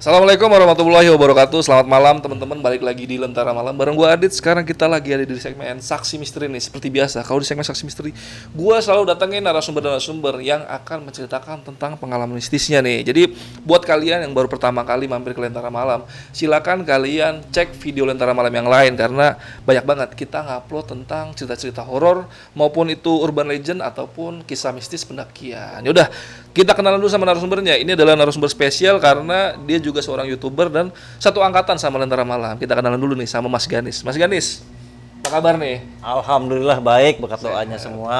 Assalamualaikum warahmatullahi wabarakatuh. Selamat malam teman-teman. Balik lagi di Lentara Malam. Bareng gue Adit. Sekarang kita lagi ada di segmen Saksi Misteri nih Seperti biasa. Kalau di segmen Saksi Misteri Gue selalu datengin narasumber-narasumber Yang akan menceritakan tentang pengalaman mistisnya nih. Jadi buat kalian yang baru pertama kali mampir ke Lentara Malam Silakan kalian cek video Lentara Malam yang lain. Karena banyak banget kita ngupload tentang cerita-cerita horor Maupun itu urban legend Ataupun kisah mistis pendakian. Yaudah kita kenalan dulu sama narasumbernya. Ini adalah narasumber spesial karena dia juga seorang youtuber dan satu angkatan sama Lentera Malam. Kita kenalan dulu nih sama Mas Ganis. Mas Ganis, apa kabar nih? Alhamdulillah baik berkat doanya semua.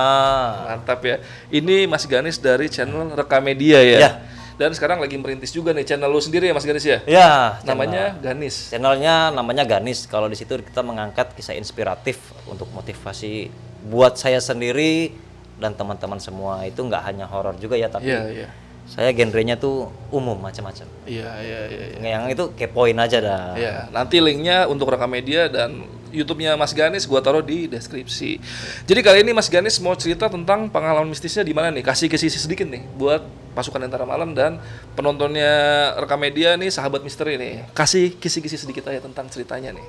Mantap ya. Ini Mas Ganis dari channel Rekamedia ya. Ya. Dan sekarang lagi merintis juga nih channel lu sendiri ya Mas Ganis ya. Ya, Namanya Ganis. channelnya namanya Ganis. Kalau di situ kita mengangkat kisah inspiratif untuk motivasi buat saya sendiri dan teman-teman semua. Itu nggak hanya horor juga ya, tapi Iya, iya. saya genrenya tuh umum macam-macam. Iya, iya, iya. iya. Yang itu kepoin aja dah. Ya, nanti linknya untuk Rekamedia dan YouTube-nya Mas Ganis gua taruh di deskripsi. Jadi kali ini Mas Ganis mau cerita tentang pengalaman mistisnya di mana nih? Kasih kisi sedikit nih buat pasukan Lentera Malam dan penontonnya Rekamedia nih sahabat misteri nih. Kasih kisi-kisi sedikit aja tentang ceritanya nih.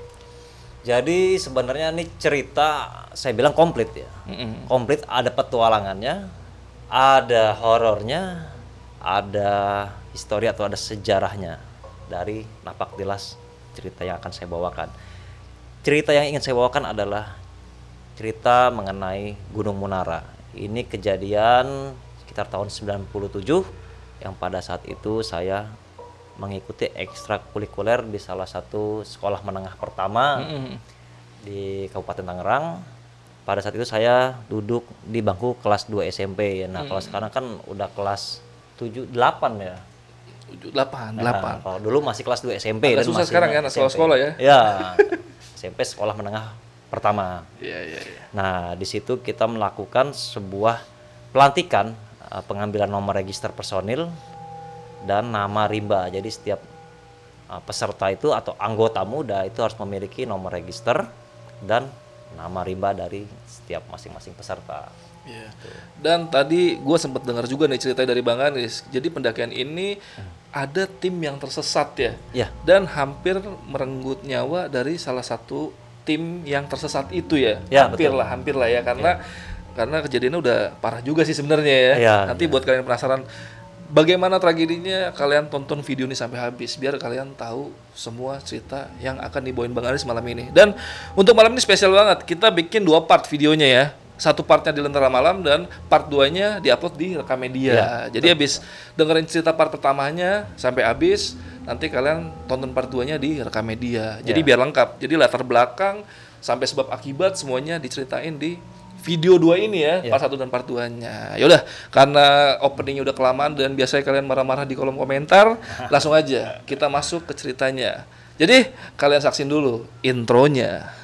Jadi sebenarnya ini cerita saya bilang komplit ya. Mm-mm. Komplit ada petualangannya, ada horornya, ada histori atau ada sejarahnya dari napak tilas cerita yang akan saya bawakan. Cerita yang ingin saya bawakan adalah cerita mengenai Gunung Munara. Ini kejadian sekitar tahun 97 yang pada saat itu saya mengikuti ekstrakurikuler di salah satu sekolah menengah pertama Mm-mm. di Kabupaten Tangerang. Pada saat itu saya duduk di bangku kelas 2 SMP. Nah, kalau sekarang kan udah kelas 7 8 ya. Tujuh, delapan, Nah, delapan. kalau dulu masih kelas 2 SMP Agak susah masih sekarang ya, anak SMP. sekolah-sekolah ya. Ya. SMP sekolah menengah pertama. Iya, iya, iya. Nah, di situ kita melakukan sebuah pelantikan eh, pengambilan nomor register personil dan nama rimba. Jadi setiap eh, peserta itu atau anggota muda itu harus memiliki nomor register dan nama rimba dari setiap masing-masing peserta. Iya. Dan tadi gue sempat dengar juga nih cerita dari Bang Anis. Jadi pendakian ini ada tim yang tersesat ya. Ya. Dan hampir merenggut nyawa dari salah satu tim yang tersesat itu ya. Ya, hampir betul. lah, hampir lah ya karena karena kejadiannya udah parah juga sih sebenarnya ya. Ya, Nanti buat kalian penasaran bagaimana tragedinya kalian tonton video ini sampai habis biar kalian tahu semua cerita yang akan dibawain Bang Anis malam ini. Dan untuk malam ini spesial banget. Kita bikin dua part videonya ya. Satu partnya di Lentera Malam dan part 2-nya diupload di Rekamedia. Ya, Jadi habis dengerin cerita part pertamanya sampai habis, nanti kalian tonton part 2-nya di Rekamedia. Jadi Ya. biar lengkap. Jadi latar belakang sampai sebab akibat semuanya diceritain di video dua ini ya, Ya. part 1 dan part 2-nya. Yaudah, karena openingnya udah kelamaan dan biasanya kalian marah-marah di kolom komentar, langsung aja kita masuk ke ceritanya. Jadi, kalian saksin dulu intronya.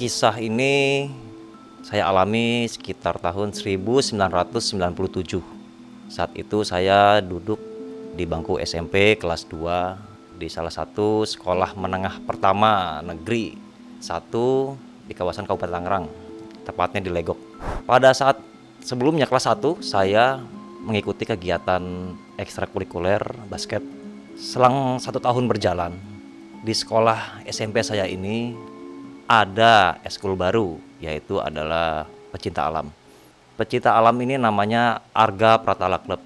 Kisah ini saya alami sekitar tahun 1997. Saat itu saya duduk di bangku SMP kelas 2 di salah satu sekolah menengah pertama negeri satu di kawasan Kabupaten Tangerang, tepatnya di Legok. Pada saat sebelumnya kelas 1 saya mengikuti kegiatan ekstrakurikuler basket. Selang satu tahun berjalan di sekolah SMP saya ini ada eskul baru yaitu adalah pecinta alam. Pecinta alam ini namanya Arga Pratala Club.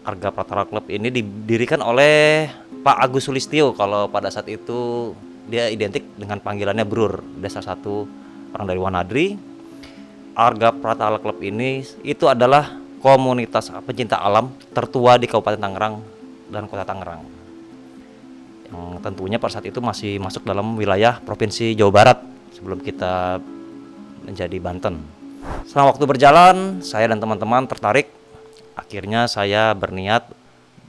Arga Pratala Club ini didirikan oleh Pak Agus Sulistyo kalau pada saat itu dia identik dengan panggilannya Brur. Dia salah satu orang dari Wanadri. Arga Pratala Club ini itu adalah komunitas pecinta alam tertua di Kabupaten Tangerang dan Kota Tangerang. Yang tentunya pada saat itu masih masuk dalam wilayah Provinsi Jawa Barat sebelum kita menjadi Banten. Setelah waktu berjalan, saya dan teman-teman tertarik. Akhirnya saya berniat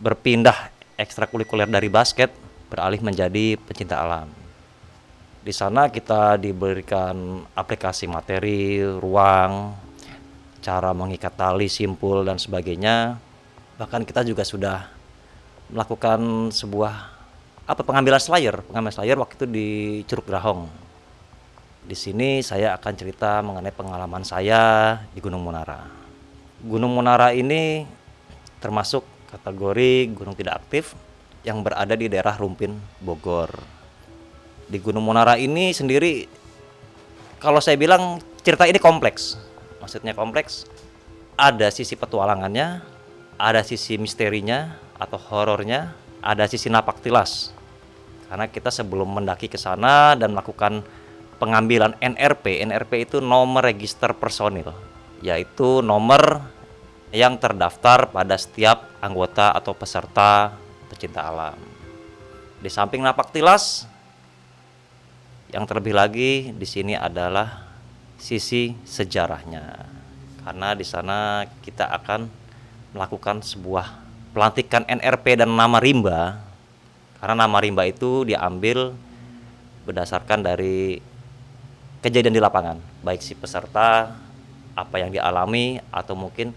berpindah ekstrakurikuler dari basket beralih menjadi pencinta alam. Di sana kita diberikan aplikasi materi, ruang, cara mengikat tali, simpul dan sebagainya. Bahkan kita juga sudah melakukan sebuah apa pengambilan slayer, pengambilan slayer waktu itu di Curug Grahong. Di sini saya akan cerita mengenai pengalaman saya di Gunung Munara. Gunung Munara ini termasuk kategori gunung tidak aktif yang berada di daerah Rumpin, Bogor. Di Gunung Munara ini sendiri, kalau saya bilang cerita ini kompleks. Maksudnya kompleks, ada sisi petualangannya, ada sisi misterinya atau horornya, ada sisi napak tilas. Karena kita sebelum mendaki ke sana dan melakukan pengambilan NRP, NRP itu nomor register personil, yaitu nomor yang terdaftar pada setiap anggota atau peserta pecinta alam. Di samping napak tilas, yang terlebih lagi di sini adalah sisi sejarahnya. Karena di sana kita akan melakukan sebuah pelantikan NRP dan nama rimba. Karena nama rimba itu diambil berdasarkan dari kejadian di lapangan, baik si peserta apa yang dialami atau mungkin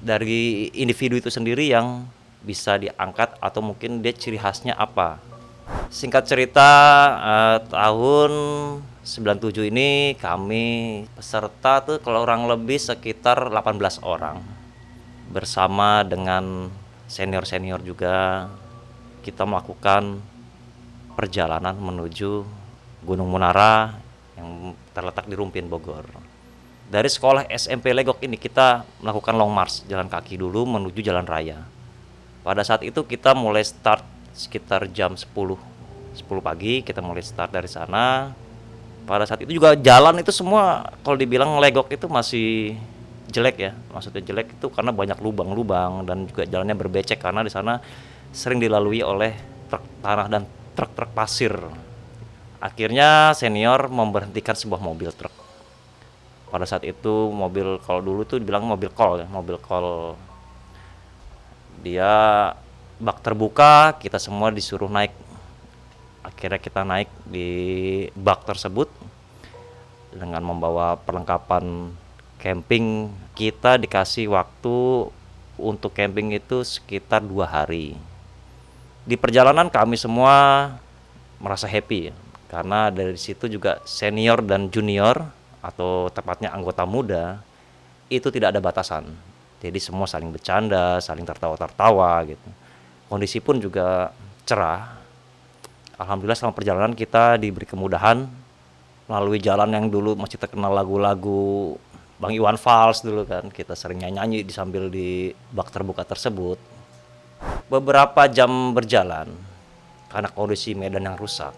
dari individu itu sendiri yang bisa diangkat atau mungkin dia ciri khasnya apa. Singkat cerita eh, tahun 97 ini kami peserta tuh kalau orang lebih sekitar 18 orang. Bersama dengan senior-senior juga kita melakukan perjalanan menuju Gunung Munara yang terletak di Rumpin Bogor. Dari sekolah SMP Legok ini kita melakukan long march jalan kaki dulu menuju jalan raya. Pada saat itu kita mulai start sekitar jam 10 10 pagi kita mulai start dari sana pada saat itu juga jalan itu semua kalau dibilang legok itu masih jelek ya maksudnya jelek itu karena banyak lubang-lubang dan juga jalannya berbecek karena di sana sering dilalui oleh truk tanah dan truk-truk pasir akhirnya senior memberhentikan sebuah mobil truk. Pada saat itu mobil kalau dulu tuh dibilang mobil kol ya mobil kol dia bak terbuka kita semua disuruh naik. Akhirnya kita naik di bak tersebut dengan membawa perlengkapan camping. Kita dikasih waktu untuk camping itu sekitar dua hari. Di perjalanan kami semua merasa happy ya karena dari situ juga senior dan junior atau tepatnya anggota muda itu tidak ada batasan jadi semua saling bercanda saling tertawa-tertawa gitu kondisi pun juga cerah. Alhamdulillah selama perjalanan kita diberi kemudahan melalui jalan yang dulu masih terkenal lagu-lagu Bang Iwan Fals dulu kan kita sering nyanyi di sambil di bak terbuka tersebut. Beberapa jam berjalan karena kondisi medan yang rusak,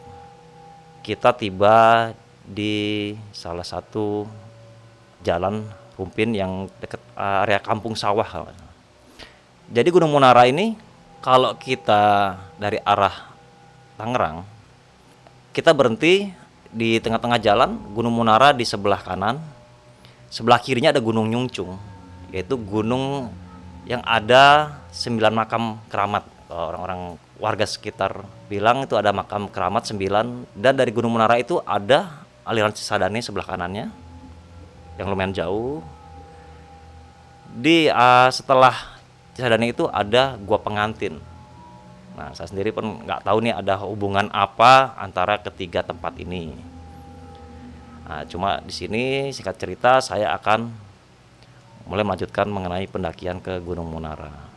kita tiba di salah satu jalan rumpin yang dekat area kampung sawah. Jadi Gunung Munara ini kalau kita dari arah Tangerang, kita berhenti di tengah-tengah jalan Gunung Munara di sebelah kanan, sebelah kirinya ada Gunung Nyungcung, yaitu gunung yang ada sembilan makam keramat. Orang-orang warga sekitar bilang itu ada makam keramat sembilan dan dari Gunung Munara itu ada aliran Cisadane sebelah kanannya yang lumayan jauh. Di uh, setelah Cisadane itu ada gua pengantin. Nah, saya sendiri pun nggak tahu nih ada hubungan apa antara ketiga tempat ini. Nah, cuma di sini singkat cerita saya akan mulai melanjutkan mengenai pendakian ke Gunung Munara.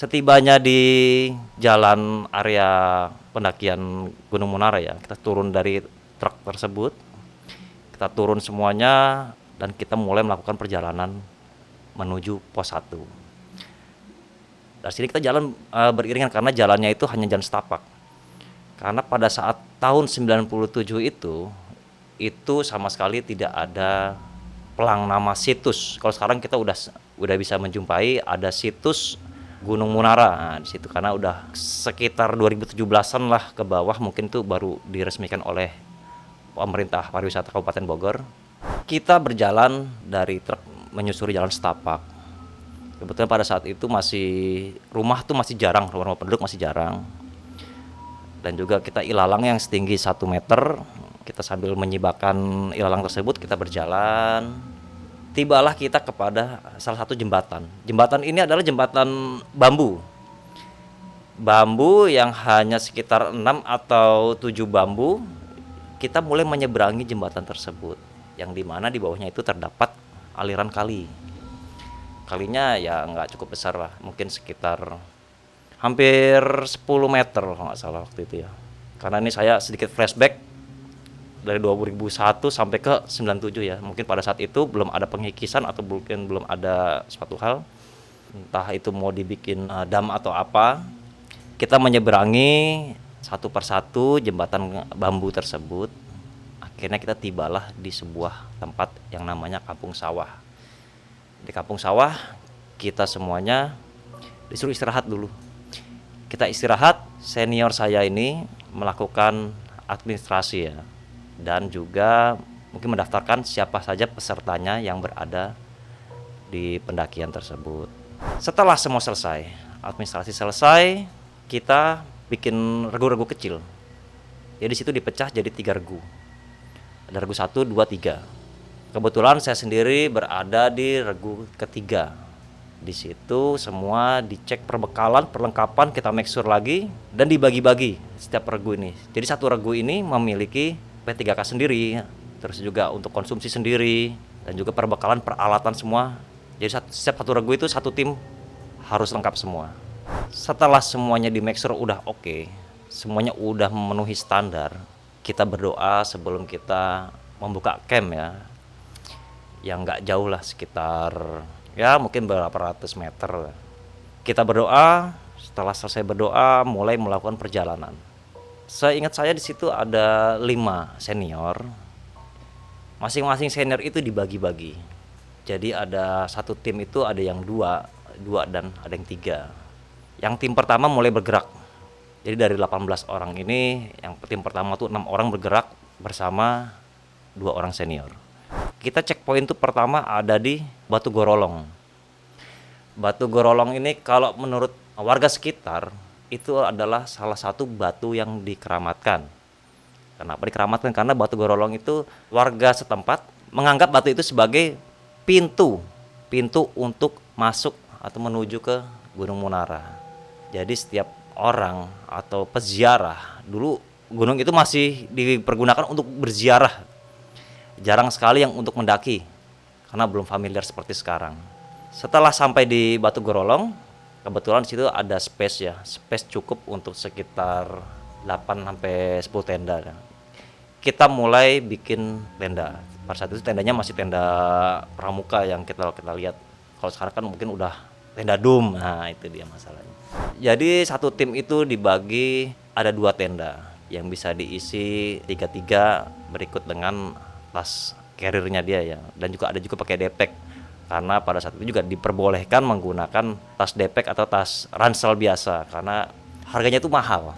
Setibanya di jalan area pendakian Gunung Munara ya, kita turun dari truk tersebut, kita turun semuanya dan kita mulai melakukan perjalanan menuju pos 1. Dari sini kita jalan e, beriringan karena jalannya itu hanya jalan setapak. Karena pada saat tahun 97 itu itu sama sekali tidak ada pelang nama situs. Kalau sekarang kita udah udah bisa menjumpai ada situs Gunung Munara nah, di situ karena udah sekitar 2017-an lah ke bawah mungkin tuh baru diresmikan oleh pemerintah pariwisata Kabupaten Bogor. kita berjalan dari truk menyusuri jalan setapak. Kebetulan pada saat itu masih rumah tuh masih jarang, rumah-rumah penduduk masih jarang. Dan juga kita ilalang yang setinggi satu meter, kita sambil menyibakkan ilalang tersebut kita berjalan. Tibalah kita kepada salah satu jembatan. Jembatan ini adalah jembatan bambu. Bambu yang hanya sekitar 6 atau 7 bambu, kita mulai menyeberangi jembatan tersebut yang di mana di bawahnya itu terdapat aliran kali kalinya ya nggak cukup besar lah mungkin sekitar hampir 10 meter kalau nggak salah waktu itu ya karena ini saya sedikit flashback dari 2001 sampai ke 97 ya. Mungkin pada saat itu belum ada pengkikisan atau mungkin belum ada suatu hal. Entah itu mau dibikin uh, dam atau apa. Kita menyeberangi satu persatu jembatan bambu tersebut. Akhirnya kita tibalah di sebuah tempat yang namanya kampung sawah. Di kampung sawah kita semuanya disuruh istirahat dulu. Kita istirahat senior saya ini melakukan administrasi ya dan juga mungkin mendaftarkan siapa saja pesertanya yang berada di pendakian tersebut. Setelah semua selesai administrasi selesai kita bikin regu-regu kecil. Jadi situ dipecah jadi tiga regu. Ada regu satu dua tiga. Kebetulan saya sendiri berada di regu ketiga. Di situ semua dicek perbekalan perlengkapan kita make sure lagi dan dibagi-bagi setiap regu ini. Jadi satu regu ini memiliki P3K sendiri terus juga untuk konsumsi sendiri dan juga perbekalan peralatan semua. Jadi setiap satu regu itu satu tim harus lengkap semua. Setelah semuanya di sure udah oke okay, semuanya udah memenuhi standar kita berdoa sebelum kita membuka camp ya. Yang nggak jauh lah sekitar ya mungkin beberapa ratus meter. Kita berdoa setelah selesai berdoa mulai melakukan perjalanan saya ingat saya di situ ada lima senior masing-masing senior itu dibagi-bagi jadi ada satu tim itu ada yang dua dua dan ada yang tiga yang tim pertama mulai bergerak jadi dari 18 orang ini yang tim pertama tuh enam orang bergerak bersama dua orang senior. Kita cek poin tuh pertama ada di Batu Gorolong. Batu Gorolong ini kalau menurut warga sekitar itu adalah salah satu batu yang dikeramatkan. Kenapa dikeramatkan? Karena Batu Gorolong itu warga setempat menganggap batu itu sebagai pintu, pintu untuk masuk atau menuju ke Gunung Munara. Jadi setiap orang atau peziarah dulu gunung itu masih dipergunakan untuk berziarah jarang sekali yang untuk mendaki karena belum familiar seperti sekarang setelah sampai di Batu Gorolong kebetulan situ ada space ya space cukup untuk sekitar 8 sampai 10 tenda kita mulai bikin tenda. Pada saat itu tendanya masih tenda pramuka yang kita kita lihat. Kalau sekarang kan mungkin udah tenda dum. Nah itu dia masalahnya. Jadi satu tim itu dibagi ada dua tenda yang bisa diisi tiga-tiga berikut dengan tas carriernya dia ya. Dan juga ada juga pakai depek karena pada saat itu juga diperbolehkan menggunakan tas depek atau tas ransel biasa. Karena harganya itu mahal.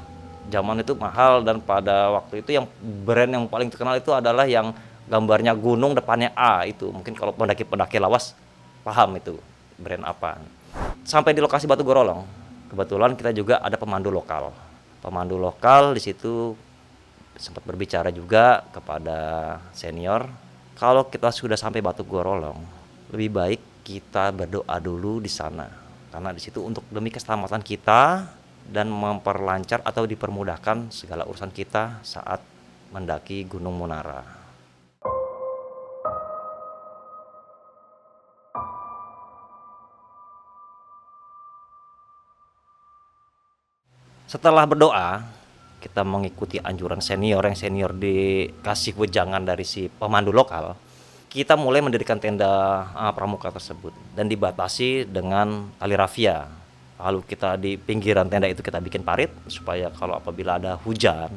Zaman itu mahal dan pada waktu itu yang brand yang paling terkenal itu adalah yang gambarnya gunung depannya A itu. Mungkin kalau pendaki-pendaki lawas paham itu brand apa. Sampai di lokasi Batu Gorolong kebetulan kita juga ada pemandu lokal. Pemandu lokal di situ sempat berbicara juga kepada senior kalau kita sudah sampai Batu Gorolong lebih baik kita berdoa dulu di sana karena di situ untuk demi keselamatan kita dan memperlancar atau dipermudahkan segala urusan kita saat mendaki Gunung Munara. Setelah berdoa, kita mengikuti anjuran senior yang senior dikasih wejangan dari si pemandu lokal. Kita mulai mendirikan tenda uh, pramuka tersebut dan dibatasi dengan tali rafia. Lalu kita di pinggiran tenda itu kita bikin parit supaya kalau apabila ada hujan,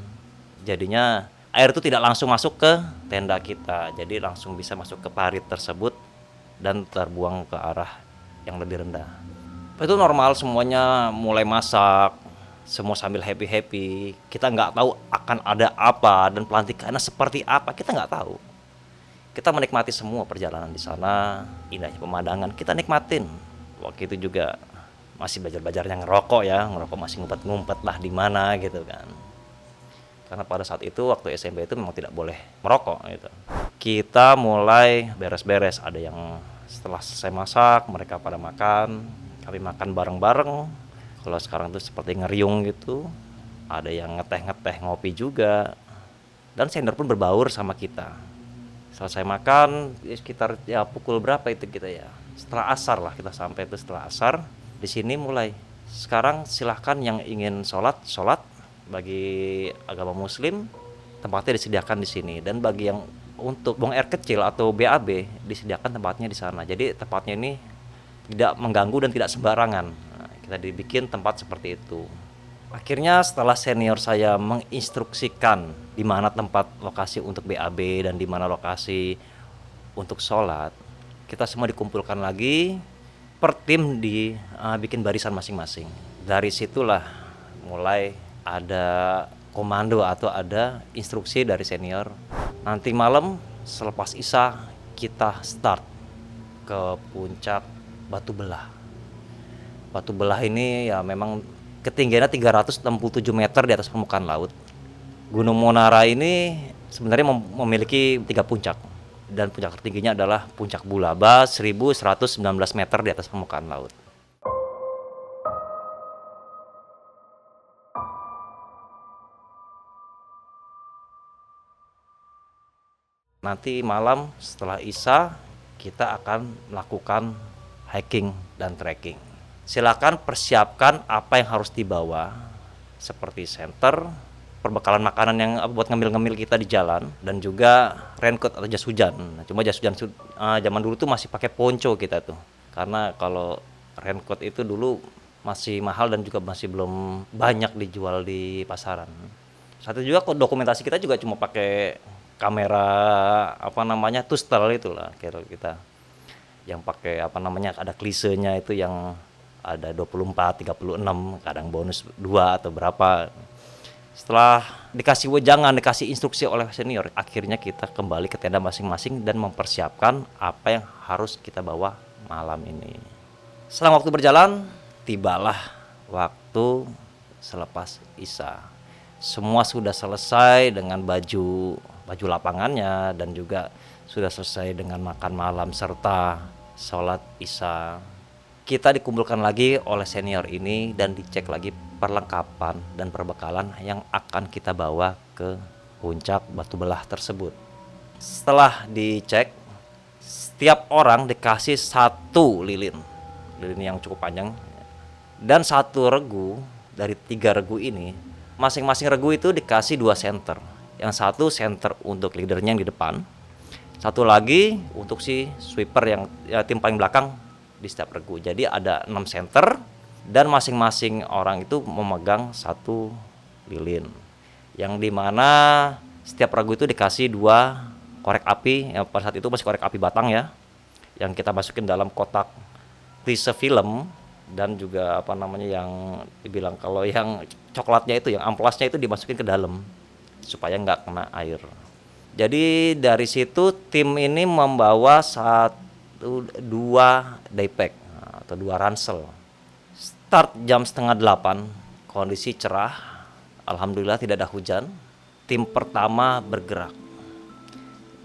jadinya air itu tidak langsung masuk ke tenda kita. Jadi langsung bisa masuk ke parit tersebut dan terbuang ke arah yang lebih rendah. Itu normal semuanya mulai masak, semua sambil happy happy kita nggak tahu akan ada apa dan pelantikannya seperti apa kita nggak tahu kita menikmati semua perjalanan di sana indahnya pemandangan kita nikmatin. Waktu itu juga masih belajar-belajar yang ngerokok ya ngerokok masih ngumpet-ngumpet lah di mana gitu kan. Karena pada saat itu waktu SMP itu memang tidak boleh merokok gitu. Kita mulai beres-beres ada yang setelah selesai masak mereka pada makan kami makan bareng-bareng. Kalau sekarang tuh seperti ngeriung gitu ada yang ngeteh-ngeteh ngopi juga. Dan senior pun berbaur sama kita selesai makan sekitar ya pukul berapa itu kita ya? Setelah asar lah kita sampai itu setelah asar. Di sini mulai. Sekarang silahkan yang ingin sholat sholat. Bagi agama muslim tempatnya disediakan di sini. Dan bagi yang untuk buang air kecil atau BAB disediakan tempatnya di sana. Jadi tempatnya ini tidak mengganggu dan tidak sembarangan. Nah, kita dibikin tempat seperti itu akhirnya setelah senior saya menginstruksikan di mana tempat lokasi untuk BAB dan di mana lokasi untuk sholat kita semua dikumpulkan lagi per tim di uh, bikin barisan masing-masing. Dari situlah mulai ada komando atau ada instruksi dari senior. Nanti malam selepas isya kita start ke puncak Batu Belah. Batu Belah ini ya memang ketinggiannya 367 meter di atas permukaan laut Gunung Monara ini sebenarnya memiliki tiga puncak dan puncak tertingginya adalah puncak Bulaba 1119 meter di atas permukaan laut. Nanti malam setelah Isya kita akan melakukan hiking dan trekking. Silakan persiapkan apa yang harus dibawa seperti center, perbekalan makanan yang buat ngemil-ngemil kita di jalan dan juga raincoat atau jas hujan. Nah, cuma jas hujan uh, zaman dulu tuh masih pakai ponco kita tuh. Karena kalau raincoat itu dulu masih mahal dan juga masih belum banyak dijual di pasaran. Satu juga kok dokumentasi kita juga cuma pakai kamera apa namanya tustel itulah kira kita yang pakai apa namanya ada klisenya itu yang ada 24, 36, kadang bonus 2 atau berapa setelah dikasih wejangan, dikasih instruksi oleh senior, akhirnya kita kembali ke tenda masing-masing dan mempersiapkan apa yang harus kita bawa malam ini. Selang waktu berjalan, tibalah waktu selepas Isya. Semua sudah selesai dengan baju baju lapangannya dan juga sudah selesai dengan makan malam serta sholat Isya. Kita dikumpulkan lagi oleh senior ini dan dicek lagi perlengkapan dan perbekalan yang akan kita bawa ke puncak batu belah tersebut. Setelah dicek, setiap orang dikasih satu lilin, lilin yang cukup panjang, dan satu regu dari tiga regu ini, masing-masing regu itu dikasih dua center. Yang satu center untuk leadernya yang di depan, satu lagi untuk si sweeper yang ya, tim paling belakang di setiap regu. Jadi ada enam center dan masing-masing orang itu memegang satu lilin. Yang di mana setiap ragu itu dikasih dua korek api. Yang pada saat itu masih korek api batang ya yang kita masukin dalam kotak tise film dan juga apa namanya yang dibilang kalau yang coklatnya itu yang amplasnya itu dimasukin ke dalam supaya nggak kena air. Jadi dari situ tim ini membawa satu dua daypack atau dua ransel Start jam setengah delapan, kondisi cerah, alhamdulillah tidak ada hujan. Tim pertama bergerak.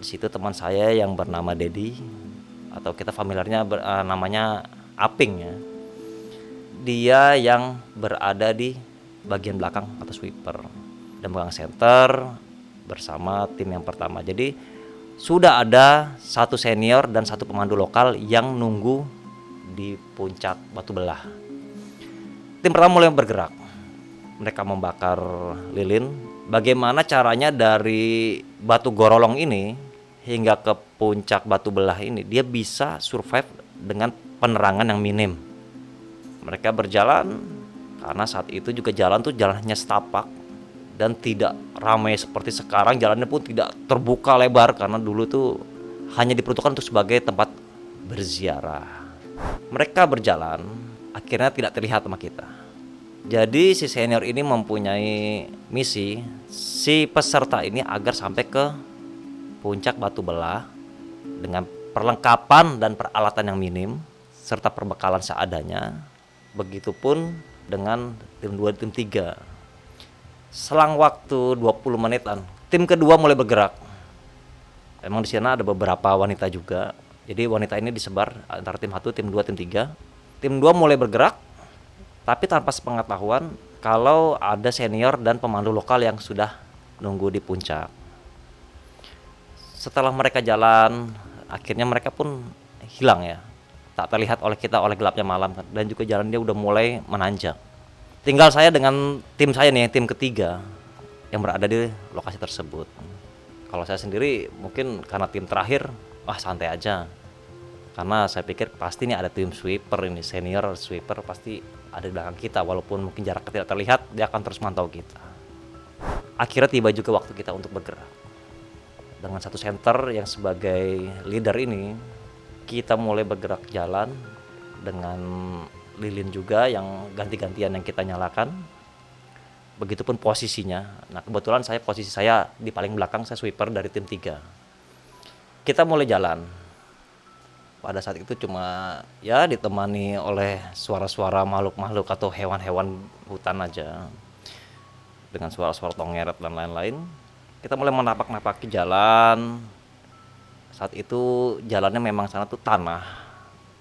Di situ teman saya yang bernama Dedi atau kita familiarnya ber, uh, namanya Aping ya. Dia yang berada di bagian belakang atau sweeper dan belakang center bersama tim yang pertama. Jadi sudah ada satu senior dan satu pemandu lokal yang nunggu di puncak Batu Belah tim pertama mulai bergerak. Mereka membakar lilin. Bagaimana caranya dari batu gorolong ini hingga ke puncak batu belah ini dia bisa survive dengan penerangan yang minim. Mereka berjalan karena saat itu juga jalan tuh jalannya setapak dan tidak ramai seperti sekarang jalannya pun tidak terbuka lebar karena dulu tuh hanya diperuntukkan untuk sebagai tempat berziarah. Mereka berjalan akhirnya tidak terlihat sama kita. Jadi si senior ini mempunyai misi si peserta ini agar sampai ke puncak batu belah dengan perlengkapan dan peralatan yang minim serta perbekalan seadanya. Begitupun dengan tim 2 tim 3. Selang waktu 20 menitan, tim kedua mulai bergerak. Emang di sana ada beberapa wanita juga. Jadi wanita ini disebar antara tim 1, tim 2, tim 3. Tim 2 mulai bergerak tapi tanpa sepengetahuan kalau ada senior dan pemandu lokal yang sudah nunggu di puncak. Setelah mereka jalan, akhirnya mereka pun hilang ya tak terlihat oleh kita oleh gelapnya malam dan juga jalan dia udah mulai menanjak tinggal saya dengan tim saya nih tim ketiga yang berada di lokasi tersebut. Kalau saya sendiri mungkin karena tim terakhir wah santai aja. Karena saya pikir pasti ini ada tim sweeper ini senior sweeper pasti ada di belakang kita. Walaupun mungkin jarak tidak terlihat dia akan terus mantau kita. Akhirnya tiba juga waktu kita untuk bergerak. Dengan satu center yang sebagai leader ini kita mulai bergerak jalan dengan lilin juga yang ganti-gantian yang kita nyalakan. Begitupun posisinya. Nah, kebetulan saya posisi saya di paling belakang saya sweeper dari tim 3. Kita mulai jalan. Pada saat itu cuma ya ditemani oleh suara-suara makhluk-makhluk atau hewan-hewan hutan aja. Dengan suara-suara tongeret dan lain-lain. Kita mulai menapak-napaki jalan, saat itu jalannya memang sana tuh tanah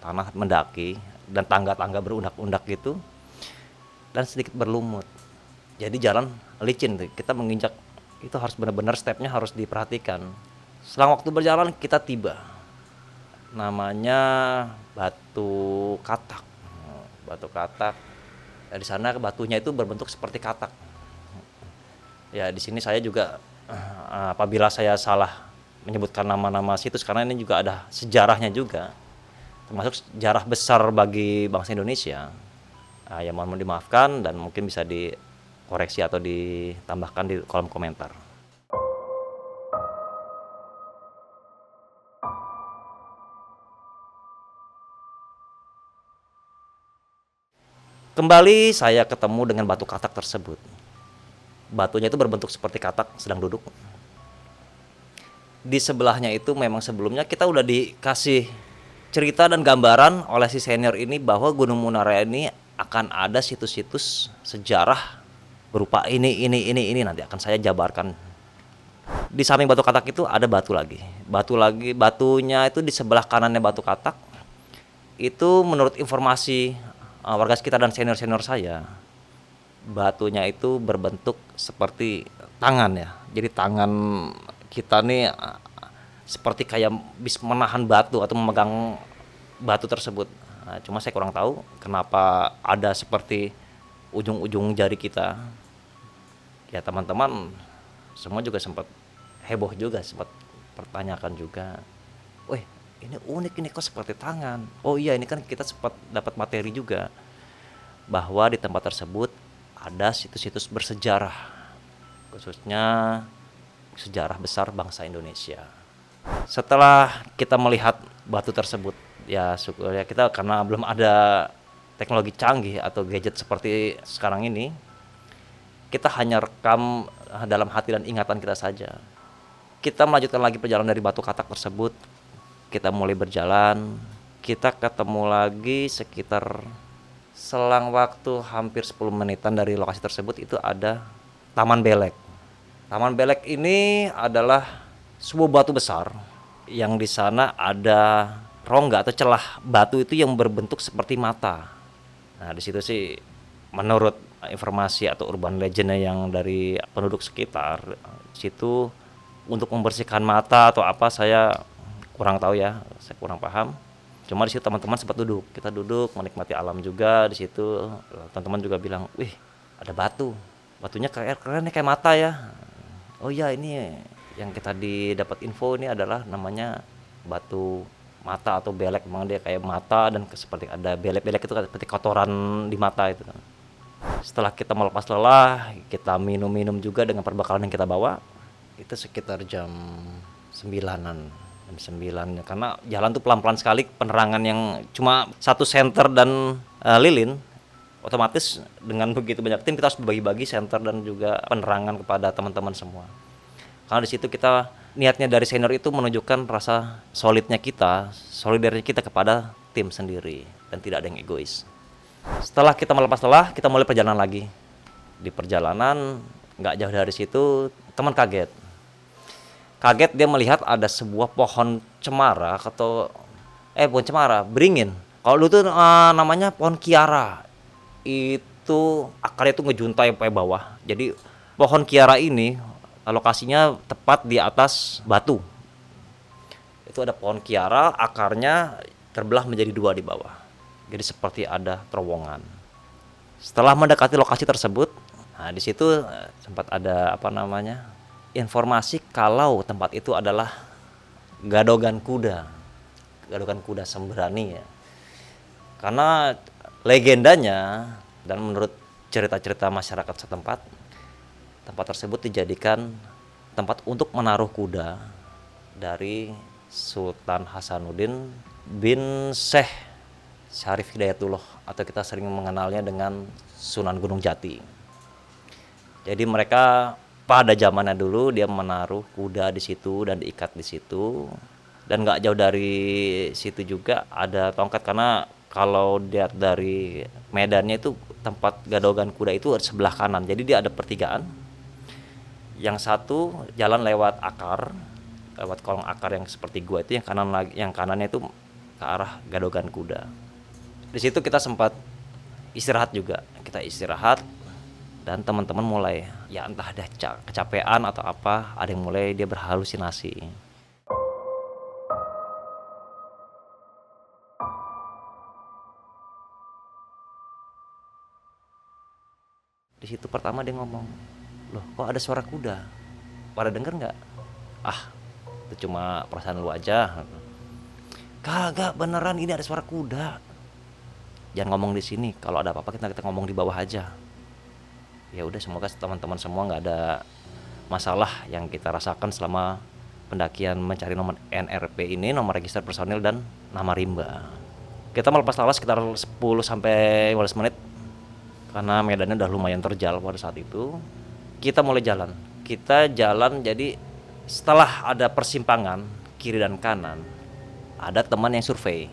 tanah mendaki dan tangga-tangga berundak-undak gitu dan sedikit berlumut. Jadi jalan licin kita menginjak itu harus benar-benar stepnya harus diperhatikan. Selang waktu berjalan kita tiba. Namanya batu katak. Batu katak. Ya, di sana batunya itu berbentuk seperti katak. Ya di sini saya juga eh, apabila saya salah menyebutkan nama-nama situs karena ini juga ada sejarahnya juga termasuk sejarah besar bagi bangsa Indonesia uh, ya mohon dimaafkan dan mungkin bisa dikoreksi atau ditambahkan di kolom komentar. Kembali saya ketemu dengan batu katak tersebut. Batunya itu berbentuk seperti katak sedang duduk di sebelahnya itu memang sebelumnya kita udah dikasih cerita dan gambaran oleh si senior ini bahwa Gunung Munara ini akan ada situs-situs sejarah berupa ini ini ini ini. Nanti akan saya jabarkan. Di samping batu katak itu ada batu lagi. Batu lagi batunya itu di sebelah kanannya batu katak. Itu menurut informasi uh, warga sekitar dan senior senior saya batunya itu berbentuk seperti tangan ya. Jadi tangan kita nih seperti kayak bis menahan batu atau memegang batu tersebut. Nah, cuma saya kurang tahu kenapa ada seperti ujung-ujung jari kita. Ya teman-teman semua juga sempat heboh juga sempat pertanyakan juga. Wih ini unik ini kok seperti tangan. Oh iya ini kan kita sempat dapat materi juga bahwa di tempat tersebut ada situs-situs bersejarah khususnya sejarah besar bangsa Indonesia. Setelah kita melihat batu tersebut, ya syukur ya kita karena belum ada teknologi canggih atau gadget seperti sekarang ini, kita hanya rekam dalam hati dan ingatan kita saja. Kita melanjutkan lagi perjalanan dari batu katak tersebut. Kita mulai berjalan, kita ketemu lagi sekitar selang waktu hampir 10 menitan dari lokasi tersebut itu ada Taman Belek. Taman Belek ini adalah sebuah batu besar yang di sana ada rongga atau celah batu itu yang berbentuk seperti mata. Nah, di situ sih menurut informasi atau urban legend yang dari penduduk sekitar situ untuk membersihkan mata atau apa saya kurang tahu ya, saya kurang paham. Cuma di situ teman-teman sempat duduk, kita duduk menikmati alam juga di situ. Teman-teman juga bilang, "Wih, ada batu. Batunya kayak keren kayak mata ya." oh iya ini yang kita didapat info ini adalah namanya batu mata atau belek memang dia kayak mata dan seperti ada belek-belek itu seperti kotoran di mata itu. Setelah kita melepas lelah kita minum-minum juga dengan perbekalan yang kita bawa itu sekitar jam sembilanan jam sembilan karena jalan tuh pelan-pelan sekali penerangan yang cuma satu senter dan uh, lilin otomatis dengan begitu banyak tim kita harus bagi-bagi center dan juga penerangan kepada teman-teman semua karena di situ kita niatnya dari senior itu menunjukkan rasa solidnya kita, solidarnya kita kepada tim sendiri dan tidak ada yang egois. Setelah kita melepas lelah, kita mulai perjalanan lagi. Di perjalanan nggak jauh dari situ teman kaget. Kaget dia melihat ada sebuah pohon cemara atau eh pohon cemara, beringin. Kalau dulu tuh uh, namanya pohon kiara. Itu akarnya tuh ngejuntai sampai bawah. Jadi pohon kiara ini lokasinya tepat di atas batu. Itu ada pohon kiara, akarnya terbelah menjadi dua di bawah. Jadi seperti ada terowongan. Setelah mendekati lokasi tersebut, nah di situ eh, sempat ada apa namanya informasi kalau tempat itu adalah gadogan kuda, gadogan kuda sembrani ya. Karena legendanya dan menurut cerita-cerita masyarakat setempat, tempat tersebut dijadikan tempat untuk menaruh kuda dari Sultan Hasanuddin bin Syekh Syarif Hidayatullah atau kita sering mengenalnya dengan Sunan Gunung Jati. Jadi mereka pada zamannya dulu dia menaruh kuda di situ dan diikat di situ. Dan nggak jauh dari situ juga ada tongkat karena kalau lihat dari medannya itu tempat gadogan kuda itu sebelah kanan. Jadi dia ada pertigaan yang satu jalan lewat akar lewat kolong akar yang seperti gua itu yang kanan lagi yang kanannya itu ke arah gadogan kuda. Di situ kita sempat istirahat juga. Kita istirahat dan teman-teman mulai ya entah ada kecapean atau apa ada yang mulai dia berhalusinasi. Di situ pertama dia ngomong loh kok ada suara kuda? Pada denger nggak? Ah itu cuma perasaan lu aja. Kagak beneran ini ada suara kuda. Jangan ngomong di sini kalau ada apa-apa kita kita ngomong di bawah aja. Ya udah semoga teman-teman semua nggak ada masalah yang kita rasakan selama pendakian mencari nomor NRP ini nomor register personil dan nama rimba. Kita melepas lalas sekitar 10 sampai 15 menit karena medannya udah lumayan terjal pada saat itu kita mulai jalan. Kita jalan jadi setelah ada persimpangan kiri dan kanan ada teman yang survei.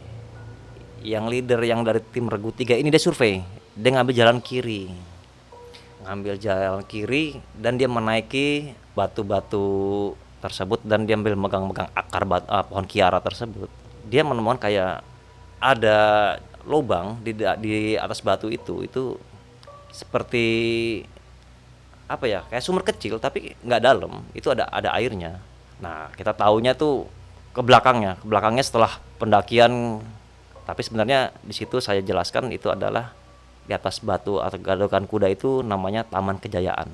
Yang leader yang dari tim regu 3 ini dia survei. Dia ngambil jalan kiri. Ngambil jalan kiri dan dia menaiki batu-batu tersebut dan dia ambil megang-megang akar batu, uh, pohon kiara tersebut. Dia menemukan kayak ada lubang di di atas batu itu. Itu seperti apa ya kayak sumur kecil tapi nggak dalam itu ada ada airnya. Nah kita taunya tuh ke belakangnya ke belakangnya setelah pendakian tapi sebenarnya di situ saya jelaskan itu adalah di atas batu atau gadokan kuda itu namanya Taman Kejayaan.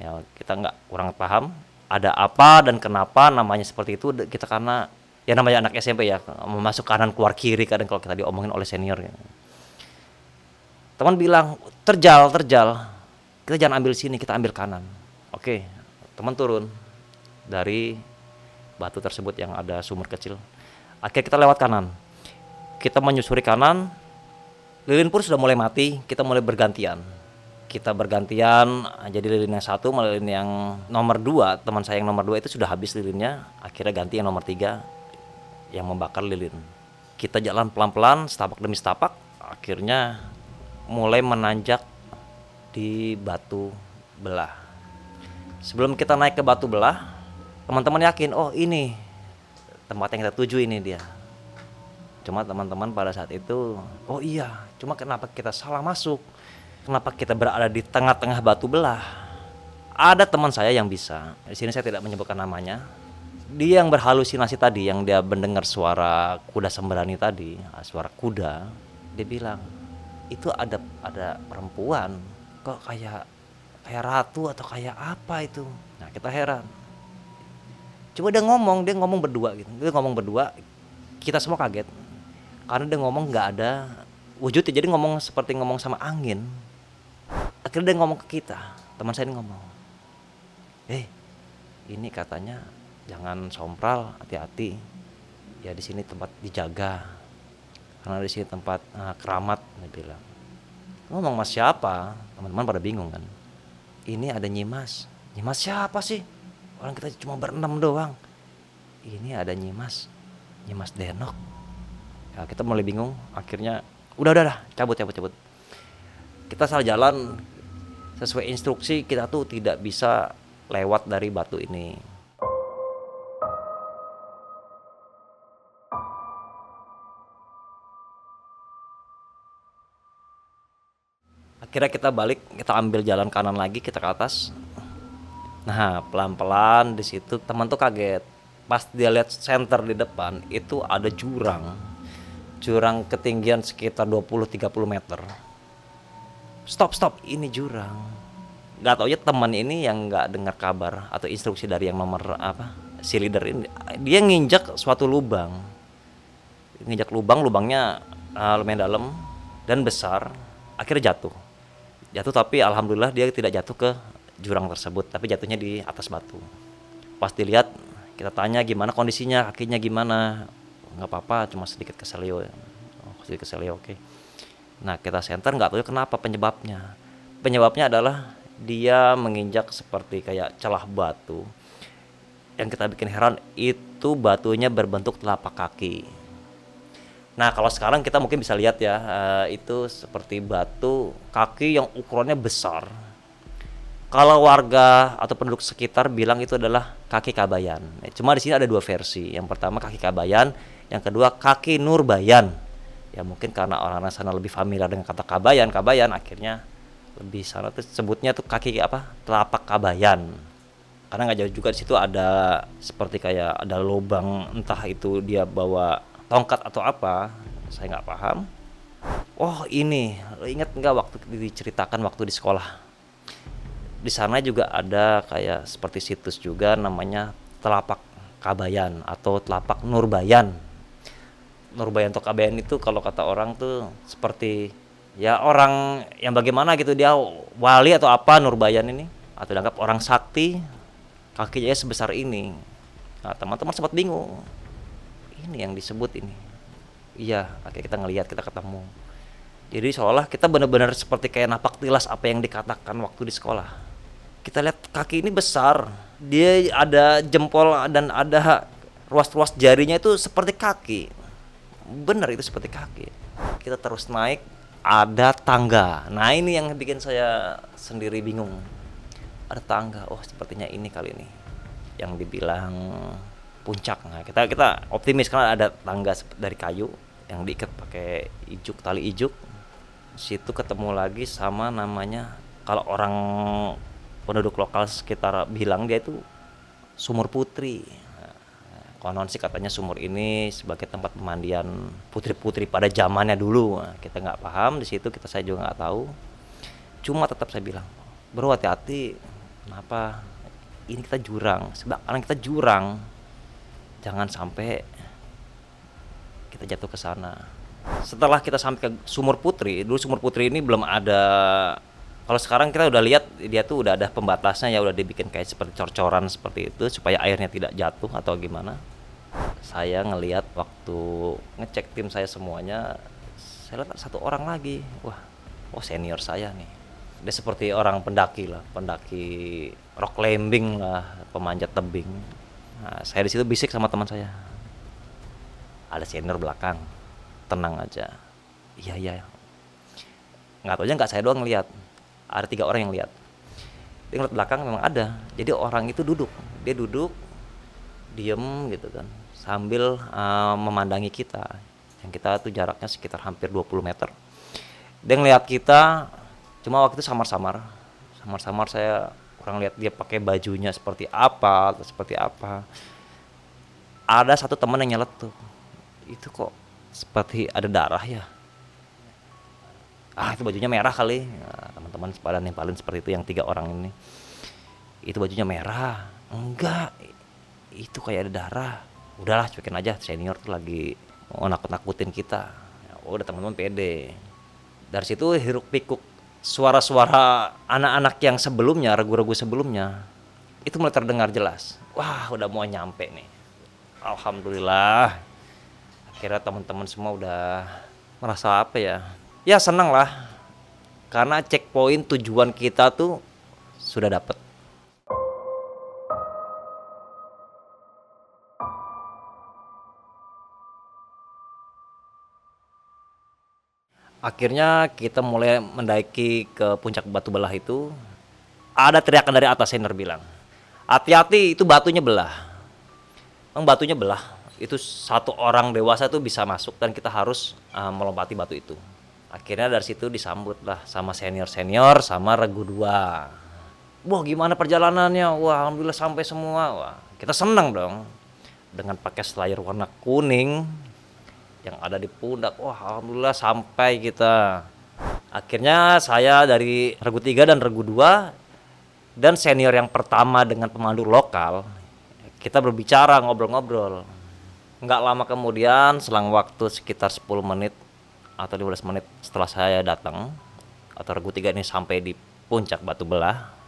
Ya kita nggak kurang paham ada apa dan kenapa namanya seperti itu kita karena ya namanya anak SMP ya masuk kanan keluar kiri kadang kalau kita diomongin oleh senior teman bilang terjal terjal kita jangan ambil sini kita ambil kanan. Oke teman turun dari batu tersebut yang ada sumur kecil. Akhirnya kita lewat kanan. Kita menyusuri kanan. Lilin pun sudah mulai mati kita mulai bergantian. Kita bergantian jadi lilin yang satu lilin yang nomor dua. Teman saya yang nomor dua itu sudah habis lilinnya akhirnya ganti yang nomor tiga yang membakar lilin. Kita jalan pelan-pelan setapak demi setapak akhirnya mulai menanjak di batu belah. Sebelum kita naik ke batu belah, teman-teman yakin, oh ini tempat yang kita tuju ini dia. Cuma teman-teman pada saat itu, oh iya, cuma kenapa kita salah masuk? Kenapa kita berada di tengah-tengah batu belah? Ada teman saya yang bisa. Di sini saya tidak menyebutkan namanya. Dia yang berhalusinasi tadi, yang dia mendengar suara kuda sembrani tadi, suara kuda, dia bilang, itu ada ada perempuan kok kayak kayak ratu atau kayak apa itu? Nah kita heran. Coba dia ngomong dia ngomong berdua gitu. Dia ngomong berdua kita semua kaget. Karena dia ngomong nggak ada wujudnya jadi ngomong seperti ngomong sama angin. Akhirnya dia ngomong ke kita. Teman saya ini ngomong eh ini katanya jangan sompral hati-hati. Ya di sini tempat dijaga. Karena di sini tempat uh, keramat dia bilang ngomong mas siapa? Teman-teman pada bingung kan. Ini ada nyimas nyimas siapa sih? Orang kita cuma berenam doang. Ini ada nyimas nyimas denok. Ya kita mulai bingung. Akhirnya udah udah, cabut cabut cabut. Kita salah jalan. Sesuai instruksi kita tuh tidak bisa lewat dari batu ini akhirnya kita balik kita ambil jalan kanan lagi kita ke atas. Nah pelan-pelan di situ teman tuh kaget. Pas dia lihat center di depan itu ada jurang. Jurang ketinggian sekitar 20-30 meter. Stop stop ini jurang. Nggak tau ya teman ini yang nggak dengar kabar atau instruksi dari yang nomor apa si leader ini. Dia nginjak suatu lubang. Nginjak lubang lubangnya uh, lumayan dalam dan besar. Akhirnya jatuh jatuh tapi alhamdulillah dia tidak jatuh ke jurang tersebut tapi jatuhnya di atas batu. Pas dilihat kita tanya gimana kondisinya kakinya gimana? Nggak apa-apa cuma sedikit keselio. Oh, sedikit keselio oke. Okay. nah kita center nggak tahu kenapa penyebabnya. Penyebabnya adalah dia menginjak seperti kayak celah batu. Yang kita bikin heran itu batunya berbentuk telapak kaki Nah kalau sekarang kita mungkin bisa lihat ya uh, itu seperti batu kaki yang ukurannya besar. Kalau warga atau penduduk sekitar bilang itu adalah kaki kabayan. Nah, cuma di sini ada dua versi. Yang pertama kaki kabayan, yang kedua kaki nurbayan. Ya mungkin karena orang-orang sana lebih familiar dengan kata kabayan, kabayan akhirnya lebih sana tuh sebutnya tuh kaki apa telapak kabayan karena nggak jauh juga di situ ada seperti kayak ada lubang entah itu dia bawa tongkat atau apa saya nggak paham. Oh ini lo ingat nggak waktu diceritakan waktu di sekolah? Di sana juga ada kayak seperti situs juga namanya telapak kabayan atau telapak nurbayan. Nurbayan atau kabayan itu kalau kata orang tuh seperti ya orang yang bagaimana gitu dia wali atau apa nurbayan ini. Atau dianggap orang sakti kakinya sebesar ini. Nah teman-teman sempat bingung ini yang disebut ini. Iya akhirnya kita ngelihat kita ketemu. Jadi seolah kita benar-benar seperti kayak napak tilas apa yang dikatakan waktu di sekolah. Kita lihat kaki ini besar dia ada jempol dan ada ruas-ruas jarinya itu seperti kaki. Benar itu seperti kaki. Kita terus naik ada tangga. Nah ini yang bikin saya sendiri bingung. Ada tangga oh sepertinya ini kali ini. Yang dibilang puncak. Nah, kita kita optimis karena ada tangga dari kayu yang diikat pakai ijuk tali ijuk. Situ ketemu lagi sama namanya kalau orang penduduk lokal sekitar bilang dia itu sumur putri. Nah, konon sih katanya sumur ini sebagai tempat pemandian putri-putri pada zamannya dulu. Nah, kita nggak paham di situ kita saya juga nggak tahu. Cuma tetap saya bilang, bro hati-hati. Kenapa? Ini kita jurang. Sebab karena kita jurang, jangan sampai kita jatuh ke sana. Setelah kita sampai ke Sumur Putri, dulu Sumur Putri ini belum ada kalau sekarang kita udah lihat dia tuh udah ada pembatasnya ya udah dibikin kayak seperti cor-coran seperti itu supaya airnya tidak jatuh atau gimana. Saya ngelihat waktu ngecek tim saya semuanya, saya lihat satu orang lagi. Wah, oh senior saya nih. Dia seperti orang pendaki lah, pendaki rock climbing lah, pemanjat tebing Nah, saya di situ bisik sama teman saya. Ada senior belakang. Tenang aja. Iya iya. Nggak tahu aja nggak saya doang ngeliat. Ada tiga orang yang lihat. Dia ngeliat belakang memang ada. Jadi orang itu duduk. Dia duduk, diem gitu kan, sambil uh, memandangi kita. Yang kita tuh jaraknya sekitar hampir 20 meter. Dia ngeliat kita, cuma waktu itu samar-samar. Samar-samar saya kurang lihat dia pakai bajunya seperti apa atau seperti apa. Ada satu teman yang nyeletuk itu kok seperti ada darah ya? Ah itu bajunya merah kali. Nah, teman-teman pada nempalin seperti itu yang tiga orang ini. Itu bajunya merah. Enggak. Itu kayak ada darah. Udahlah cuekin aja. Senior tuh lagi mau nakut-nakutin kita. Ya, udah teman-teman pede. Dari situ hiruk pikuk suara-suara anak-anak yang sebelumnya, ragu-ragu sebelumnya, itu mulai terdengar jelas. Wah, udah mau nyampe nih. Alhamdulillah. Akhirnya teman-teman semua udah merasa apa ya? Ya senang lah. Karena checkpoint tujuan kita tuh sudah dapet. Akhirnya kita mulai mendaki ke puncak batu belah itu. Ada teriakan dari atas senior bilang. Hati-hati itu batunya belah. Emang batunya belah. Itu satu orang dewasa itu bisa masuk dan kita harus uh, melompati batu itu. Akhirnya dari situ disambut lah sama senior senior sama regu dua. Wah gimana perjalanannya? Wah alhamdulillah sampai semua. Wah kita senang dong dengan pakai slayer warna kuning yang ada di pundak. Wah alhamdulillah sampai kita. Akhirnya saya dari regu tiga dan regu dua dan senior yang pertama dengan pemandu lokal kita berbicara ngobrol-ngobrol. Nggak lama kemudian selang waktu sekitar 10 menit atau 15 menit setelah saya datang atau regu tiga ini sampai di puncak batu belah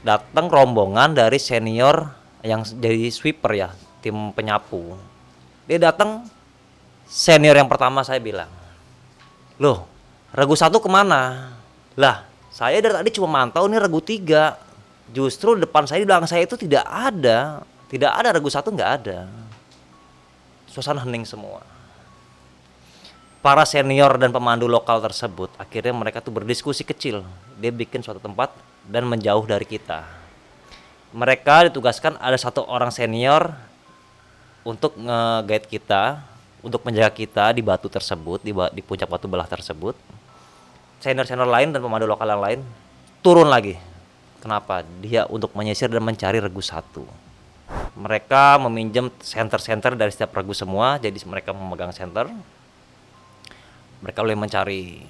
datang rombongan dari senior yang jadi sweeper ya tim penyapu. Dia datang senior yang pertama saya bilang loh regu satu ke mana? Lah saya dari tadi cuma mantau nih regu tiga. Justru depan saya di belakang saya itu tidak ada tidak ada regu satu nggak ada. Suasana hening semua. Para senior dan pemandu lokal tersebut akhirnya mereka tuh berdiskusi kecil. Dia bikin suatu tempat dan menjauh dari kita. Mereka ditugaskan ada satu orang senior untuk nge-guide kita untuk menjaga kita di batu tersebut di, di puncak batu belah tersebut senior-senior lain dan pemandu lokal yang lain turun lagi. Kenapa? Dia untuk menyisir dan mencari regu satu. Mereka meminjam center-center dari setiap regu semua jadi mereka memegang center mereka boleh mencari.